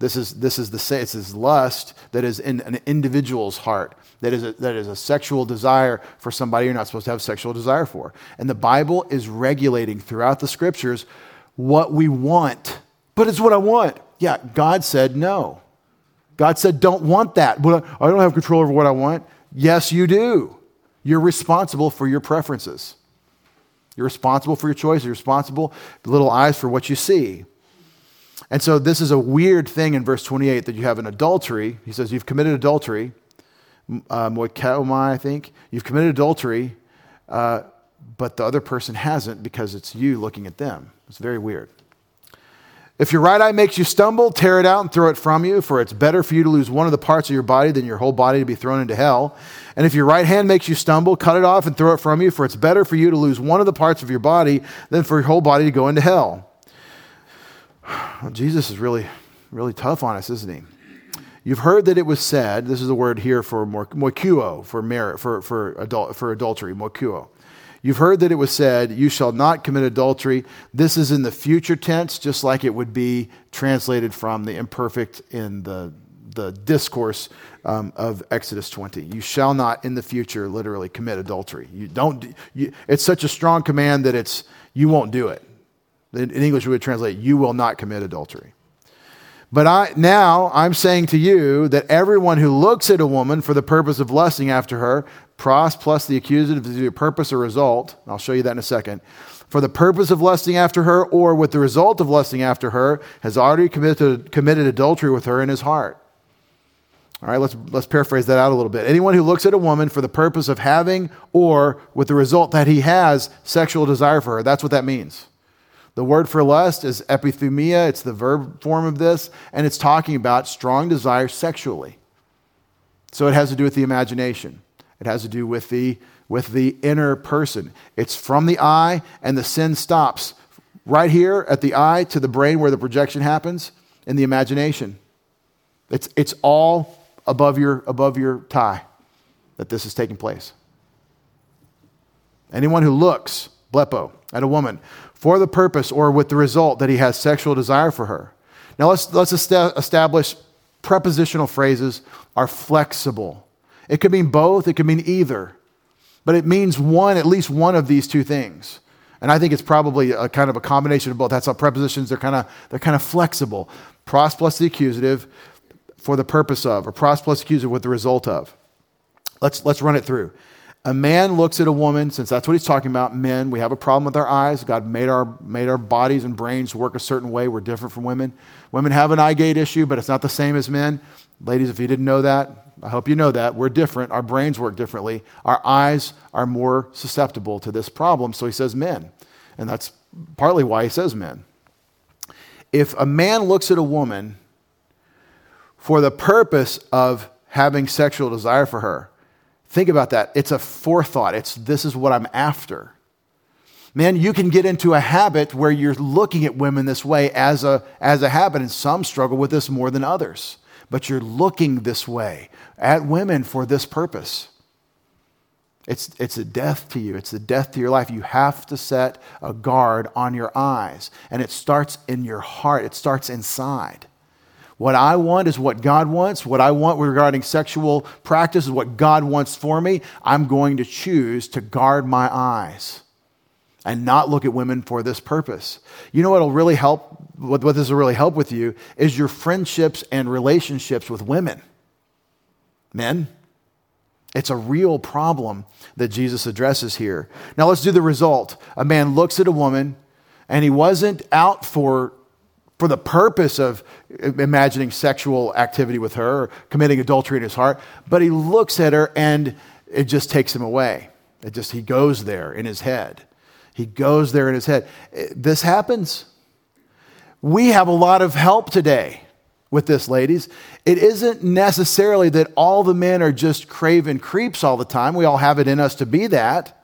This is, this is the this lust that is in an individual's heart, that is, a, that is a sexual desire for somebody you're not supposed to have sexual desire for. And the Bible is regulating throughout the scriptures what we want. But it's what I want. Yeah, God said no. God said, don't want that. But I don't have control over what I want. Yes, you do. You're responsible for your preferences. You're responsible for your choices. You're responsible, little eyes, for what you see. And so this is a weird thing in verse 28 that you have an adultery. He says, You've committed adultery. Uh, Moikomai, I think. You've committed adultery, uh, but the other person hasn't because it's you looking at them. It's very weird. If your right eye makes you stumble, tear it out and throw it from you, for it's better for you to lose one of the parts of your body than your whole body to be thrown into hell. And if your right hand makes you stumble, cut it off and throw it from you, for it's better for you to lose one of the parts of your body than for your whole body to go into hell. Jesus is really, really tough on us, isn't he? You've heard that it was said, this is a word here for moikuo, for merit, for, for, adult, for adultery, moikuo. You've heard that it was said, You shall not commit adultery. This is in the future tense, just like it would be translated from the imperfect in the, the discourse um, of Exodus 20. You shall not in the future literally commit adultery. You don't, you, it's such a strong command that it's, you won't do it. In English, we would translate, You will not commit adultery. But I, now I'm saying to you that everyone who looks at a woman for the purpose of lusting after her, pros plus the accusative is either purpose or result. I'll show you that in a second. For the purpose of lusting after her, or with the result of lusting after her, has already committed, committed adultery with her in his heart. All right, let's, let's paraphrase that out a little bit. Anyone who looks at a woman for the purpose of having or with the result that he has sexual desire for her, that's what that means. The word for lust is epithumia, it's the verb form of this, and it's talking about strong desire sexually. So it has to do with the imagination. It has to do with the with the inner person. It's from the eye and the sin stops right here at the eye to the brain where the projection happens in the imagination. It's it's all above your above your tie that this is taking place. Anyone who looks, blepo, at a woman for the purpose or with the result that he has sexual desire for her. Now let's, let's establish prepositional phrases are flexible. It could mean both, it could mean either, but it means one, at least one of these two things. And I think it's probably a kind of a combination of both. That's how prepositions, they're kind of, they're kind of flexible. Pros plus the accusative for the purpose of, or pros plus accusative with the result of. Let's, let's run it through. A man looks at a woman, since that's what he's talking about, men, we have a problem with our eyes. God made our, made our bodies and brains work a certain way. We're different from women. Women have an eye gate issue, but it's not the same as men. Ladies, if you didn't know that, I hope you know that. We're different. Our brains work differently. Our eyes are more susceptible to this problem. So he says men. And that's partly why he says men. If a man looks at a woman for the purpose of having sexual desire for her, Think about that. It's a forethought. It's this is what I'm after. Man, you can get into a habit where you're looking at women this way as a, as a habit, and some struggle with this more than others. But you're looking this way at women for this purpose. It's, it's a death to you. It's a death to your life. You have to set a guard on your eyes. And it starts in your heart, it starts inside. What I want is what God wants. What I want regarding sexual practice is what God wants for me. I'm going to choose to guard my eyes and not look at women for this purpose. You know what'll really help, what, what this will really help with you is your friendships and relationships with women. Men, it's a real problem that Jesus addresses here. Now let's do the result. A man looks at a woman and he wasn't out for for the purpose of imagining sexual activity with her or committing adultery in his heart, but he looks at her and it just takes him away. It just, he goes there in his head. He goes there in his head. This happens. We have a lot of help today with this, ladies. It isn't necessarily that all the men are just craven creeps all the time. We all have it in us to be that.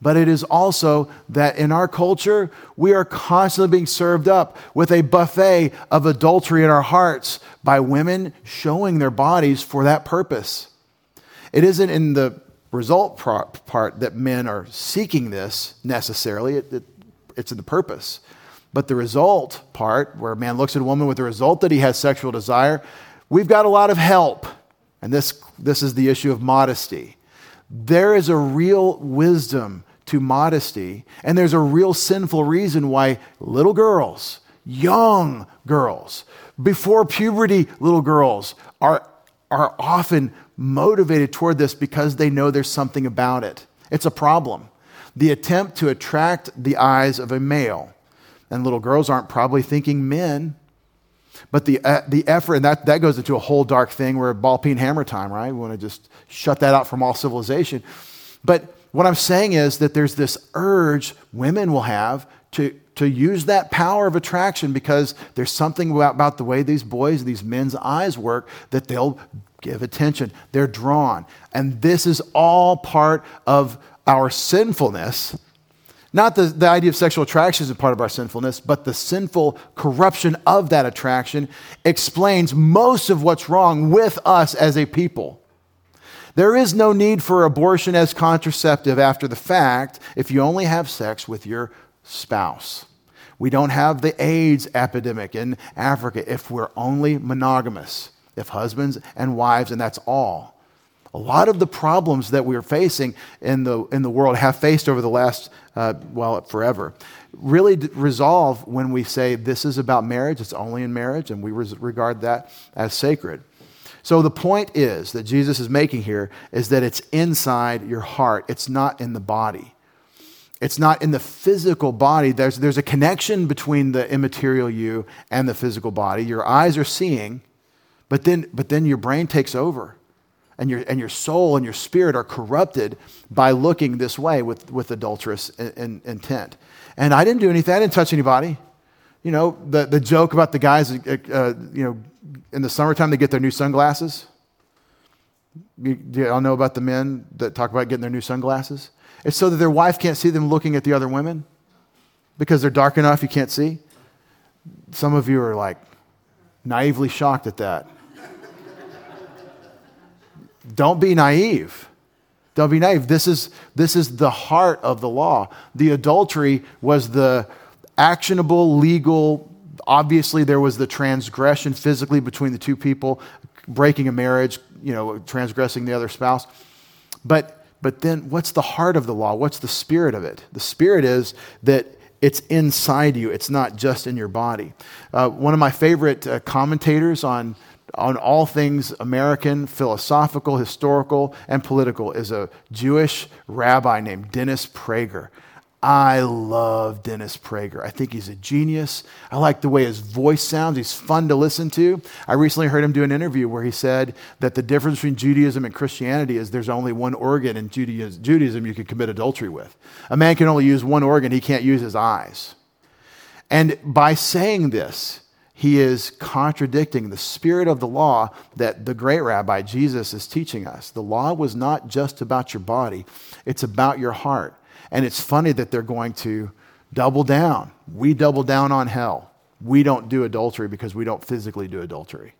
But it is also that in our culture, we are constantly being served up with a buffet of adultery in our hearts by women showing their bodies for that purpose. It isn't in the result part that men are seeking this necessarily, it, it, it's in the purpose. But the result part, where a man looks at a woman with the result that he has sexual desire, we've got a lot of help. And this, this is the issue of modesty. There is a real wisdom to modesty, and there's a real sinful reason why little girls, young girls, before puberty little girls are, are often motivated toward this because they know there's something about it. It's a problem. The attempt to attract the eyes of a male, and little girls aren't probably thinking men, but the, uh, the effort, and that, that goes into a whole dark thing where ball peen hammer time, right? We want to just shut that out from all civilization. But what I'm saying is that there's this urge women will have to, to use that power of attraction because there's something about, about the way these boys, these men's eyes work, that they'll give attention. They're drawn. And this is all part of our sinfulness not the, the idea of sexual attraction is a part of our sinfulness, but the sinful corruption of that attraction explains most of what's wrong with us as a people. There is no need for abortion as contraceptive after the fact if you only have sex with your spouse. We don't have the AIDS epidemic in Africa if we're only monogamous, if husbands and wives, and that's all. A lot of the problems that we are facing in the, in the world have faced over the last, uh, well, forever, really resolve when we say this is about marriage, it's only in marriage, and we res- regard that as sacred. So the point is that Jesus is making here is that it's inside your heart, it's not in the body. It's not in the physical body. There's, there's a connection between the immaterial you and the physical body. Your eyes are seeing, but then, but then your brain takes over and your, and your soul and your spirit are corrupted by looking this way with, with adulterous in, in, intent. And I didn't do anything, I didn't touch anybody. You know, the, the joke about the guys, uh, uh you know, in the summertime they get their new sunglasses. You, y'all know about the men that talk about getting their new sunglasses? It's so that their wife can't see them looking at the other women because they're dark enough you can't see. Some of you are like naively shocked at that. Don't be naive. Don't be naive. This is, this is the heart of the law. The adultery was the actionable, legal, obviously there was the transgression physically between the two people, breaking a marriage, you know, transgressing the other spouse. But But then what's the heart of the law? What's the spirit of it? The spirit is that it's inside you, it's not just in your body. Uh, one of my favorite uh, commentators on on all things American, philosophical, historical, and political is a Jewish rabbi named Dennis Prager. I love Dennis Prager. I think he's a genius. I like the way his voice sounds. He's fun to listen to. I recently heard him do an interview where he said that the difference between Judaism and Christianity is there's only one organ in Judaism you can commit adultery with. A man can only use one organ, he can't use his eyes. And by saying this, he is contradicting the spirit of the law that the great rabbi Jesus is teaching us. The law was not just about your body, it's about your heart. And it's funny that they're going to double down. We double down on hell. We don't do adultery because we don't physically do adultery.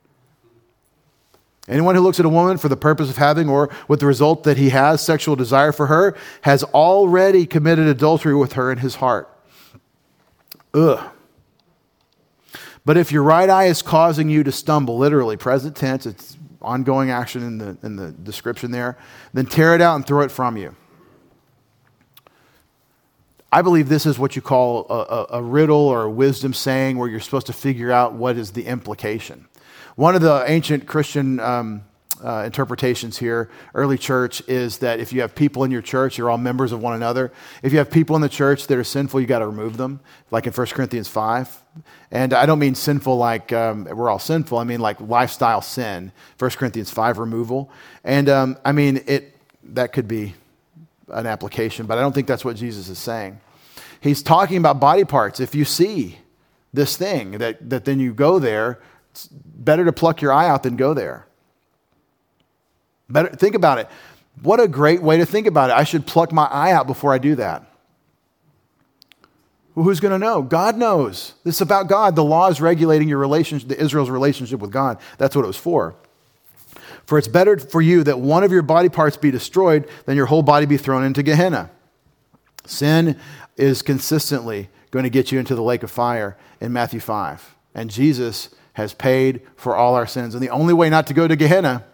Anyone who looks at a woman for the purpose of having or with the result that he has sexual desire for her has already committed adultery with her in his heart. Ugh. But if your right eye is causing you to stumble, literally, present tense, it's ongoing action in the, in the description there, then tear it out and throw it from you. I believe this is what you call a, a, a, riddle or a wisdom saying where you're supposed to figure out what is the implication. One of the ancient Christian um, uh, interpretations here, early church, is that if you have people in your church, you're all members of one another. If you have people in the church that are sinful, you got to remove them, like in 1 Corinthians 5. And I don't mean sinful like um, we're all sinful. I mean like lifestyle sin. 1 Corinthians 5 removal. And um, I mean, it, that could be an application, but I don't think that's what Jesus is saying. He's talking about body parts. If you see this thing, that, that then you go there, it's better to pluck your eye out than go there. Better, think about it. What a great way to think about it. I should pluck my eye out before I do that. Who's going to know? God knows. This is about God. The law is regulating your relationship, Israel's relationship with God. That's what it was for. For it's better for you that one of your body parts be destroyed than your whole body be thrown into Gehenna. Sin is consistently going to get you into the lake of fire in Matthew 5. And Jesus has paid for all our sins. And the only way not to go to Gehenna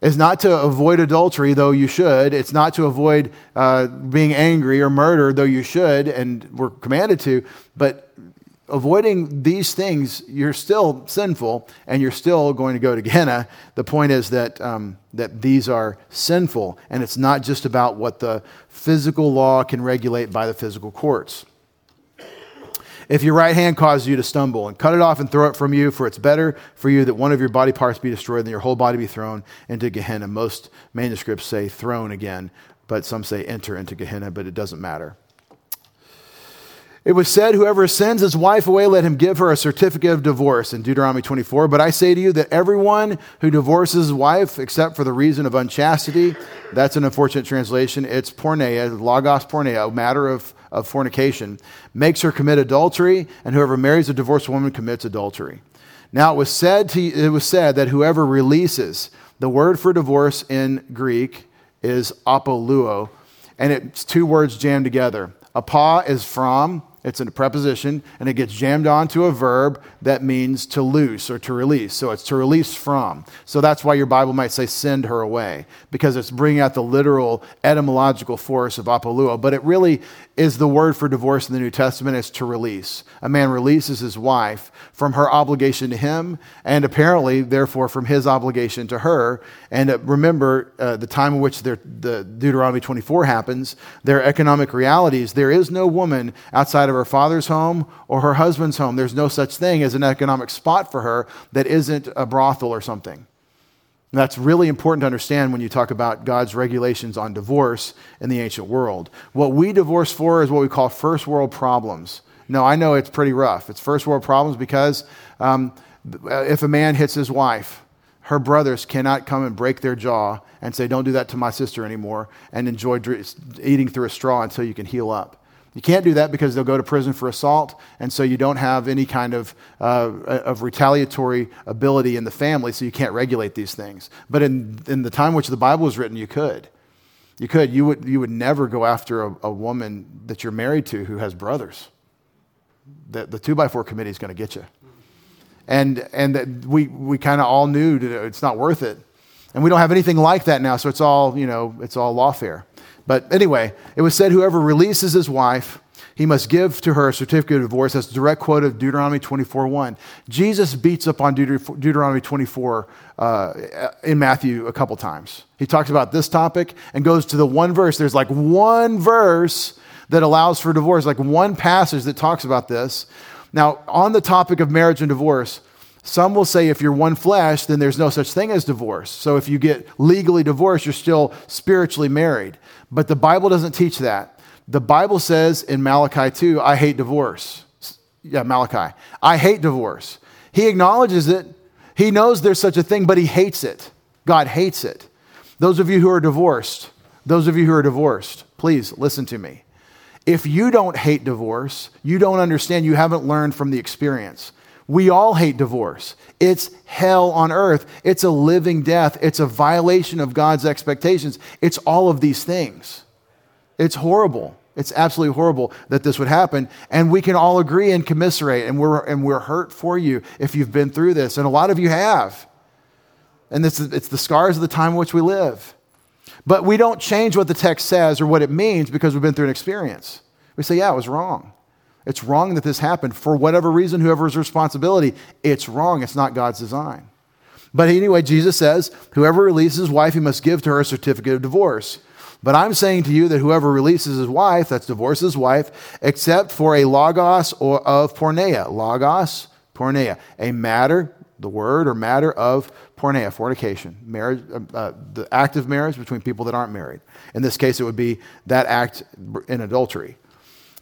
is not to avoid adultery, though you should. It's not to avoid uh, being angry or murder, though you should, and we're commanded to. But avoiding these things, you're still sinful and you're still going to go to Gehenna. The point is that, um, that these are sinful, and it's not just about what the physical law can regulate by the physical courts. If your right hand causes you to stumble, and cut it off and throw it from you, for it's better for you that one of your body parts be destroyed than your whole body be thrown into Gehenna. Most manuscripts say thrown again, but some say enter into Gehenna, but it doesn't matter. It was said, Whoever sends his wife away, let him give her a certificate of divorce in Deuteronomy 24. But I say to you that everyone who divorces his wife, except for the reason of unchastity, that's an unfortunate translation, it's porneia, logos porneia, a matter of, of fornication, makes her commit adultery, and whoever marries a divorced woman commits adultery. Now it was said, to, it was said that whoever releases, the word for divorce in Greek is apoluo, and it's two words jammed together. Apa is from, it's a preposition, and it gets jammed onto a verb that means to loose or to release. So it's to release from. So that's why your Bible might say send her away, because it's bringing out the literal etymological force of apoluo. But it really is the word for divorce in the New Testament is to release. A man releases his wife from her obligation to him, and apparently, therefore, from his obligation to her. And uh, remember, uh, the time in which the Deuteronomy 24 happens, their economic realities, there is no woman outside of her father's home or her husband's home. There's no such thing as an economic spot for her that isn't a brothel or something. And that's really important to understand when you talk about God's regulations on divorce in the ancient world. What we divorce for is what we call first world problems. No, I know it's pretty rough. It's first world problems because um, if a man hits his wife, her brothers cannot come and break their jaw and say, Don't do that to my sister anymore, and enjoy eating through a straw until you can heal up. You can't do that because they'll go to prison for assault, and so you don't have any kind of, uh, of retaliatory ability in the family, so you can't regulate these things. But in, in the time which the Bible was written, you could. You could. You would, you would never go after a, a woman that you're married to who has brothers. The, the two by four committee is going to get you. And, and we, we kind of all knew it's not worth it. And we don't have anything like that now, so it's all, you know, it's all lawfare. But anyway, it was said whoever releases his wife, he must give to her a certificate of divorce. That's a direct quote of Deuteronomy 24 1. Jesus beats up on Deuteronomy 24 uh, in Matthew a couple times. He talks about this topic and goes to the one verse. There's like one verse that allows for divorce, like one passage that talks about this. Now, on the topic of marriage and divorce, some will say if you're one flesh, then there's no such thing as divorce. So if you get legally divorced, you're still spiritually married. But the Bible doesn't teach that. The Bible says in Malachi 2, I hate divorce. Yeah, Malachi. I hate divorce. He acknowledges it. He knows there's such a thing, but he hates it. God hates it. Those of you who are divorced, those of you who are divorced, please listen to me. If you don't hate divorce, you don't understand, you haven't learned from the experience. We all hate divorce. It's hell on earth. It's a living death. It's a violation of God's expectations. It's all of these things. It's horrible. It's absolutely horrible that this would happen. And we can all agree and commiserate, and we're, and we're hurt for you if you've been through this. And a lot of you have. And this is, it's the scars of the time in which we live. But we don't change what the text says or what it means because we've been through an experience. We say, yeah, it was wrong. It's wrong that this happened. For whatever reason, whoever's responsibility, it's wrong. It's not God's design. But anyway, Jesus says, whoever releases his wife, he must give to her a certificate of divorce. But I'm saying to you that whoever releases his wife, that's divorces his wife, except for a logos or of porneia. Logos, porneia. A matter, the word or matter of porneia, fornication. Marriage, uh, uh, the act of marriage between people that aren't married. In this case, it would be that act in adultery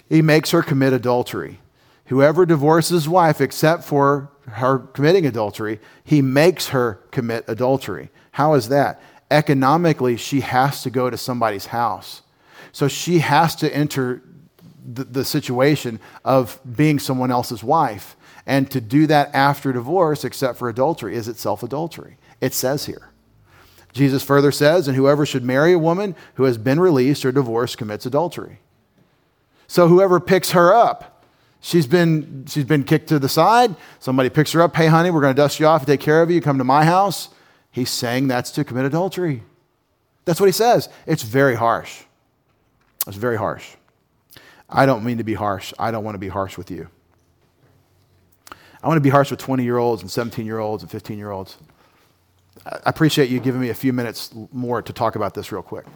he makes her commit adultery. Whoever divorces his wife except for her committing adultery, he makes her commit adultery. How is that? Economically, she has to go to somebody's house. So she has to enter the, the situation of being someone else's wife. And to do that after divorce, except for adultery, is itself adultery. It says here. Jesus further says, and whoever should marry a woman who has been released or divorced commits adultery. So whoever picks her up, she's been, she's been kicked to the side. Somebody picks her up. Hey, honey, we're going to dust you off, and take care of you, come to my house. He's saying that's to commit adultery. That's what he says. It's very harsh. It's very harsh. I don't mean to be harsh. I don't want to be harsh with you. I want to be harsh with 20 year olds and 17 year olds and 15 year olds. I appreciate you giving me a few minutes more to talk about this real quick.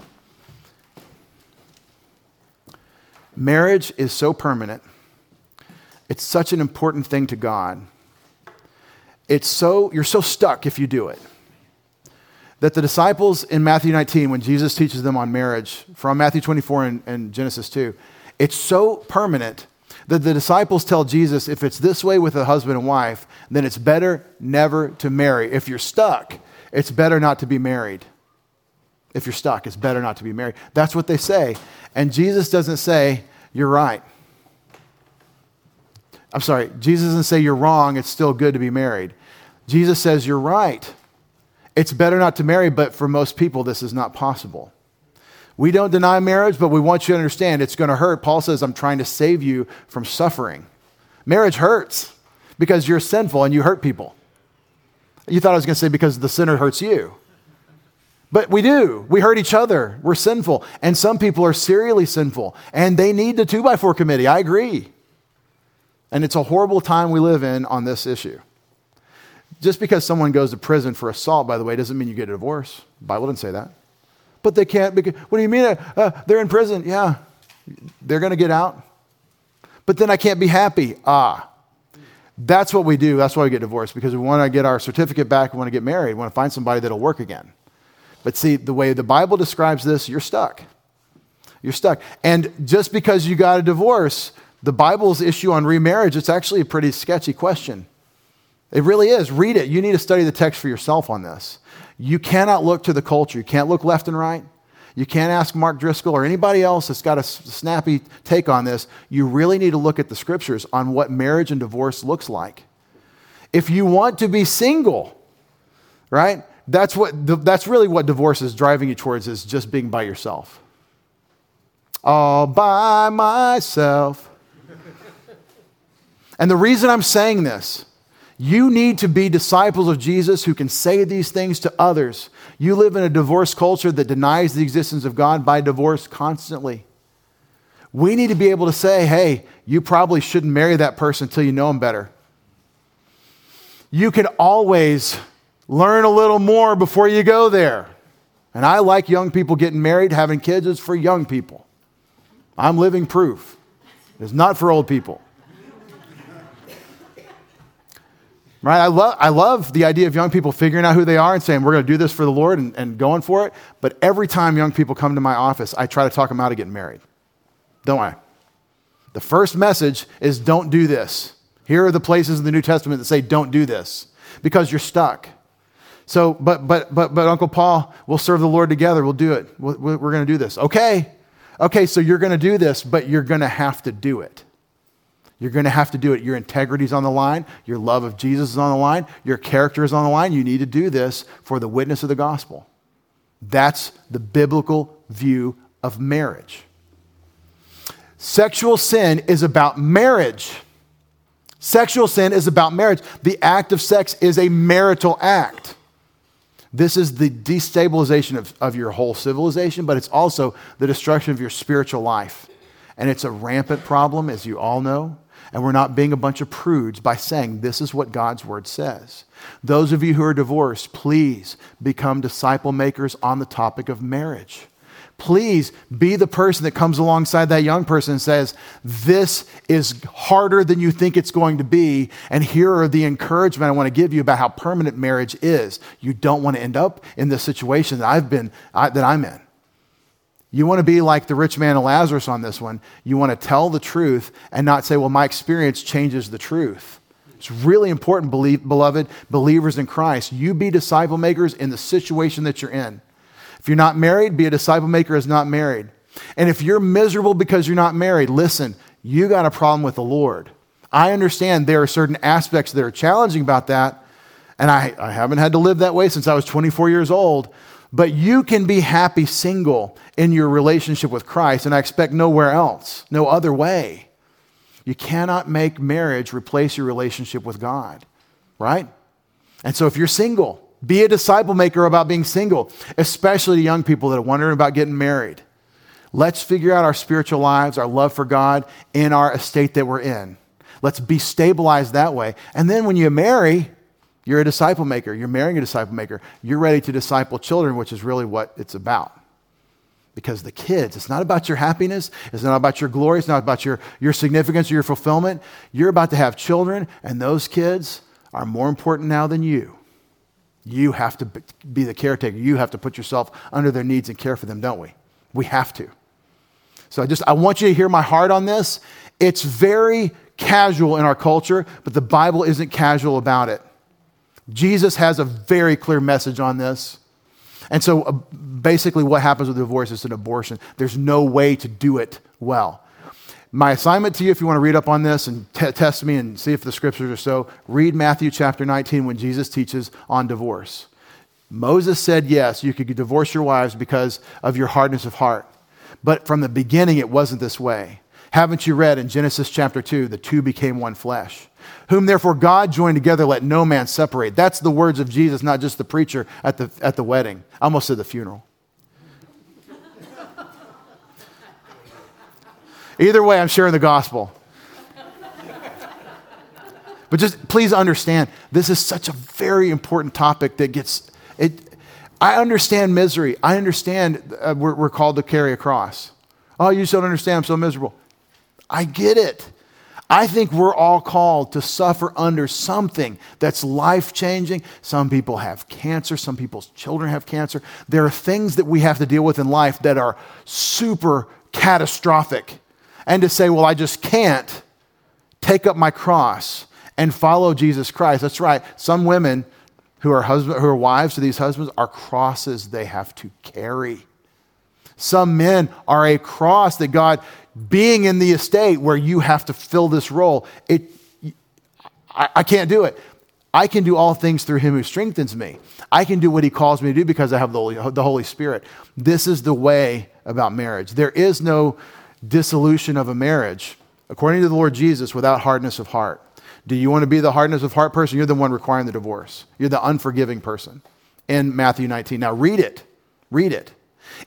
Marriage is so permanent. It's such an important thing to God. It's so, you're so stuck if you do it. That the disciples in Matthew 19, when Jesus teaches them on marriage, from Matthew 24 and, and Genesis 2, it's so permanent that the disciples tell Jesus if it's this way with a husband and wife, then it's better never to marry. If you're stuck, it's better not to be married. If you're stuck, it's better not to be married. That's what they say. And Jesus doesn't say, You're right. I'm sorry, Jesus doesn't say you're wrong, it's still good to be married. Jesus says you're right. It's better not to marry, but for most people, this is not possible. We don't deny marriage, but we want you to understand it's going to hurt. Paul says, I'm trying to save you from suffering. Marriage hurts because you're sinful and you hurt people. You thought I was going to say because the sinner hurts you. But we do. We hurt each other. We're sinful. And some people are serially sinful. And they need the 2 by 4 committee. I agree. And it's a horrible time we live in on this issue. Just because someone goes to prison for assault, by the way, doesn't mean you get a divorce. The Bible didn't say that. But they can't. Because, what do you mean? Uh, they're in prison. Yeah. They're going to get out. But then I can't be happy. Ah. That's what we do. That's why we get divorced because we want to get our certificate back. We want to get married. We want to find somebody that'll work again. But see, the way the Bible describes this, you're stuck. You're stuck. And just because you got a divorce, the Bible's issue on remarriage, it's actually a pretty sketchy question. It really is. Read it. You need to study the text for yourself on this. You cannot look to the culture. You can't look left and right. You can't ask Mark Driscoll or anybody else that's got a snappy take on this. You really need to look at the scriptures on what marriage and divorce looks like. If you want to be single, right? That's, what, that's really what divorce is driving you towards is just being by yourself. All by myself. and the reason I'm saying this, You need to be disciples of Jesus who can say these things to others. You live in a divorce culture that denies the existence of God by divorce constantly. We need to be able to say, hey, you probably shouldn't marry that person until you know him better. You can always learn a little more before you go there. And I like young people getting married, having kids is for young people. I'm living proof. It's not for old people. Right? I, love I love the idea of young people figuring out who they are and saying, we're going to do this for the Lord and, and going for it. But every time young people come to my office, I try to talk them out of getting married. Don't I? The first message is don't do this. Here are the places in the New Testament that say don't do this because you're stuck. So, but, but, but, but Uncle Paul, we'll serve the Lord together. We'll do it. we we're going to do this. Okay. Okay, so you're going to do this, but you're going to have to do it. You're going to have to do it. Your integrity is on the line. Your love of Jesus is on the line. Your character is on the line. You need to do this for the witness of the gospel. That's the biblical view of marriage. Sexual sin is about marriage. Sexual sin is about marriage. The act of sex is a marital act. This is the destabilization of, of your whole civilization, but it's also the destruction of your spiritual life. And it's a rampant problem, as you all know. And we're not being a bunch of prudes by saying this is what God's word says. Those of you who are divorced, please become disciple makers on the topic of marriage please be the person that comes alongside that young person and says, This is harder than you think it's going to be. And here are the encouragement I want to give you about how permanent marriage is. You don't want to end up in the situation that I've been, I, that I'm in. You want to be like the rich man and Lazarus on this one. You want to tell the truth and not say, Well, my experience changes the truth. It's really important, beloved believers in Christ. You be disciple makers in the situation that you're in. If you're not married, be a disciple maker is not married. And if you're miserable because you're not married, listen, you got a problem with the Lord. I understand there are certain aspects that are challenging about that, and I, I haven't had to live that way since I was 24 years old. But you can be happy single in your relationship with Christ, and I expect nowhere else, no other way. You cannot make marriage replace your relationship with God, right? And so if you're single, be a disciple maker about being single, especially to young people that are wondering about getting married. Let's figure out our spiritual lives, our love for God in our estate that we're in. Let's be stabilized that way. And then when you marry, you're a disciple maker. You're marrying a disciple maker. You're ready to disciple children, which is really what it's about. Because the kids, it's not about your happiness, it's not about your glory, it's not about your, your significance or your fulfillment. You're about to have children, and those kids are more important now than you. You have to be the caretaker. You have to put yourself under their needs and care for them, don't we? We have to. So I just I want you to hear my heart on this. It's very casual in our culture, but the Bible isn't casual about it. Jesus has a very clear message on this. And so uh, basically what happens with divorce is an abortion. There's no way to do it well. My assignment to you, if you want to read up on this and t- test me and see if the scriptures are so, read Matthew chapter 19 when Jesus teaches on divorce. Moses said, yes, you could divorce your wives because of your hardness of heart. But from the beginning, it wasn't this way. Haven't you read in Genesis chapter 2, the two became one flesh? Whom therefore God joined together, let no man separate. That's the words of Jesus, not just the preacher at the, at the wedding. I almost said the funeral. Either way, I'm sharing the gospel. But just please understand, this is such a very important topic that gets it. I understand misery. I understand uh, we're, we're called to carry a cross. Oh, you just don't understand. I'm so miserable. I get it. I think we're all called to suffer under something that's life changing. Some people have cancer, some people's children have cancer. There are things that we have to deal with in life that are super catastrophic and to say, well, I just can't take up my cross and follow Jesus Christ. That's right. Some women who are, husband, who are wives to these husbands are crosses they have to carry. Some men are a cross that God, being in the estate where you have to fill this role, it, I, I can't do it. I can do all things through him who strengthens me. I can do what he calls me to do because I have the Holy, the Holy Spirit. This is the way about marriage. There is no dissolution of a marriage, according to the Lord Jesus, without hardness of heart. Do you want to be the hardness of heart person? You're the one requiring the divorce. You're the unforgiving person in Matthew 19. Now read it. Read it.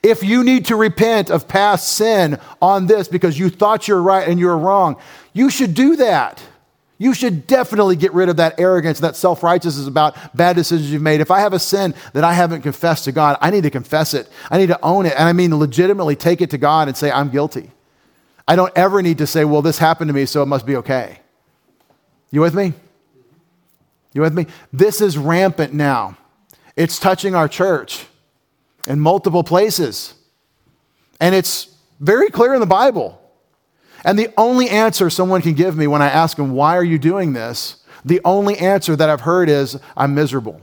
If you need to repent of past sin on this because you thought you're right and you're wrong, you should do that. You should definitely get rid of that arrogance, that self righteousness about bad decisions you've made. If I have a sin that I haven't confessed to God, I need to confess it. I need to own it. And I mean, legitimately take it to God and say, I'm guilty. I don't ever need to say, well, this happened to me, so it must be okay. You with me? You with me? This is rampant now. It's touching our church in multiple places. And it's very clear in the Bible. And the only answer someone can give me when I ask them, Why are you doing this? the only answer that I've heard is, I'm miserable.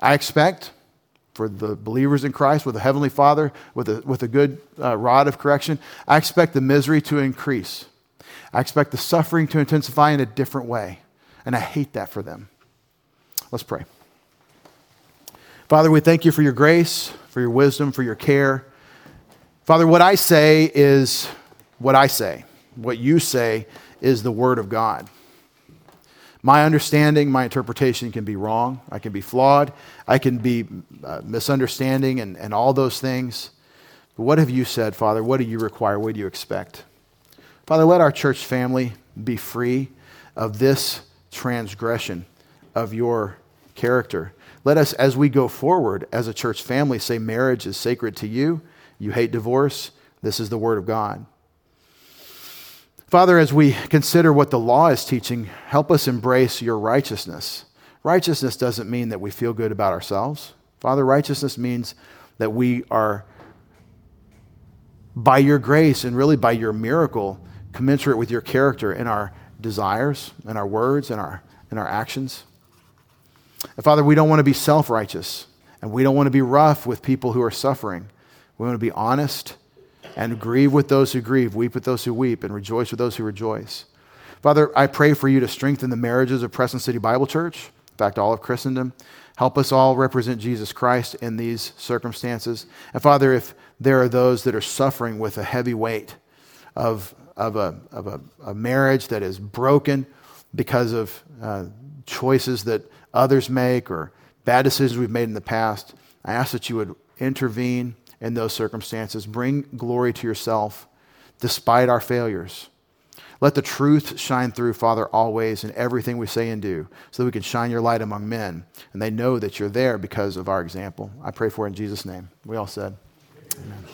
I expect for the believers in Christ with a Heavenly Father, with a, with a good uh, rod of correction, I expect the misery to increase. I expect the suffering to intensify in a different way. And I hate that for them. Let's pray. Father, we thank you for your grace, for your wisdom, for your care. Father, what I say is what I say. What you say is the Word of God. My understanding, my interpretation can be wrong. I can be flawed. I can be uh, misunderstanding and, and all those things. But what have you said, Father? What do you require? What do you expect? Father, let our church family be free of this transgression of your character. Let us, as we go forward as a church family, say marriage is sacred to you. You hate divorce. This is the word of God. Father, as we consider what the law is teaching, help us embrace your righteousness. Righteousness doesn't mean that we feel good about ourselves. Father, righteousness means that we are, by your grace and really by your miracle, commensurate with your character in our desires, in our words, in our, in our actions. And Father, we don't want to be self righteous, and we don't want to be rough with people who are suffering. We want to be honest and grieve with those who grieve, weep with those who weep, and rejoice with those who rejoice. Father, I pray for you to strengthen the marriages of Preston City Bible Church, in fact, all of Christendom. Help us all represent Jesus Christ in these circumstances. And Father, if there are those that are suffering with a heavy weight of, of, a, of a, a marriage that is broken because of uh, choices that others make or bad decisions we've made in the past, I ask that you would intervene in those circumstances. Bring glory to yourself despite our failures. Let the truth shine through, Father, always in everything we say and do, so that we can shine your light among men and they know that you're there because of our example. I pray for it in Jesus' name. We all said, Amen.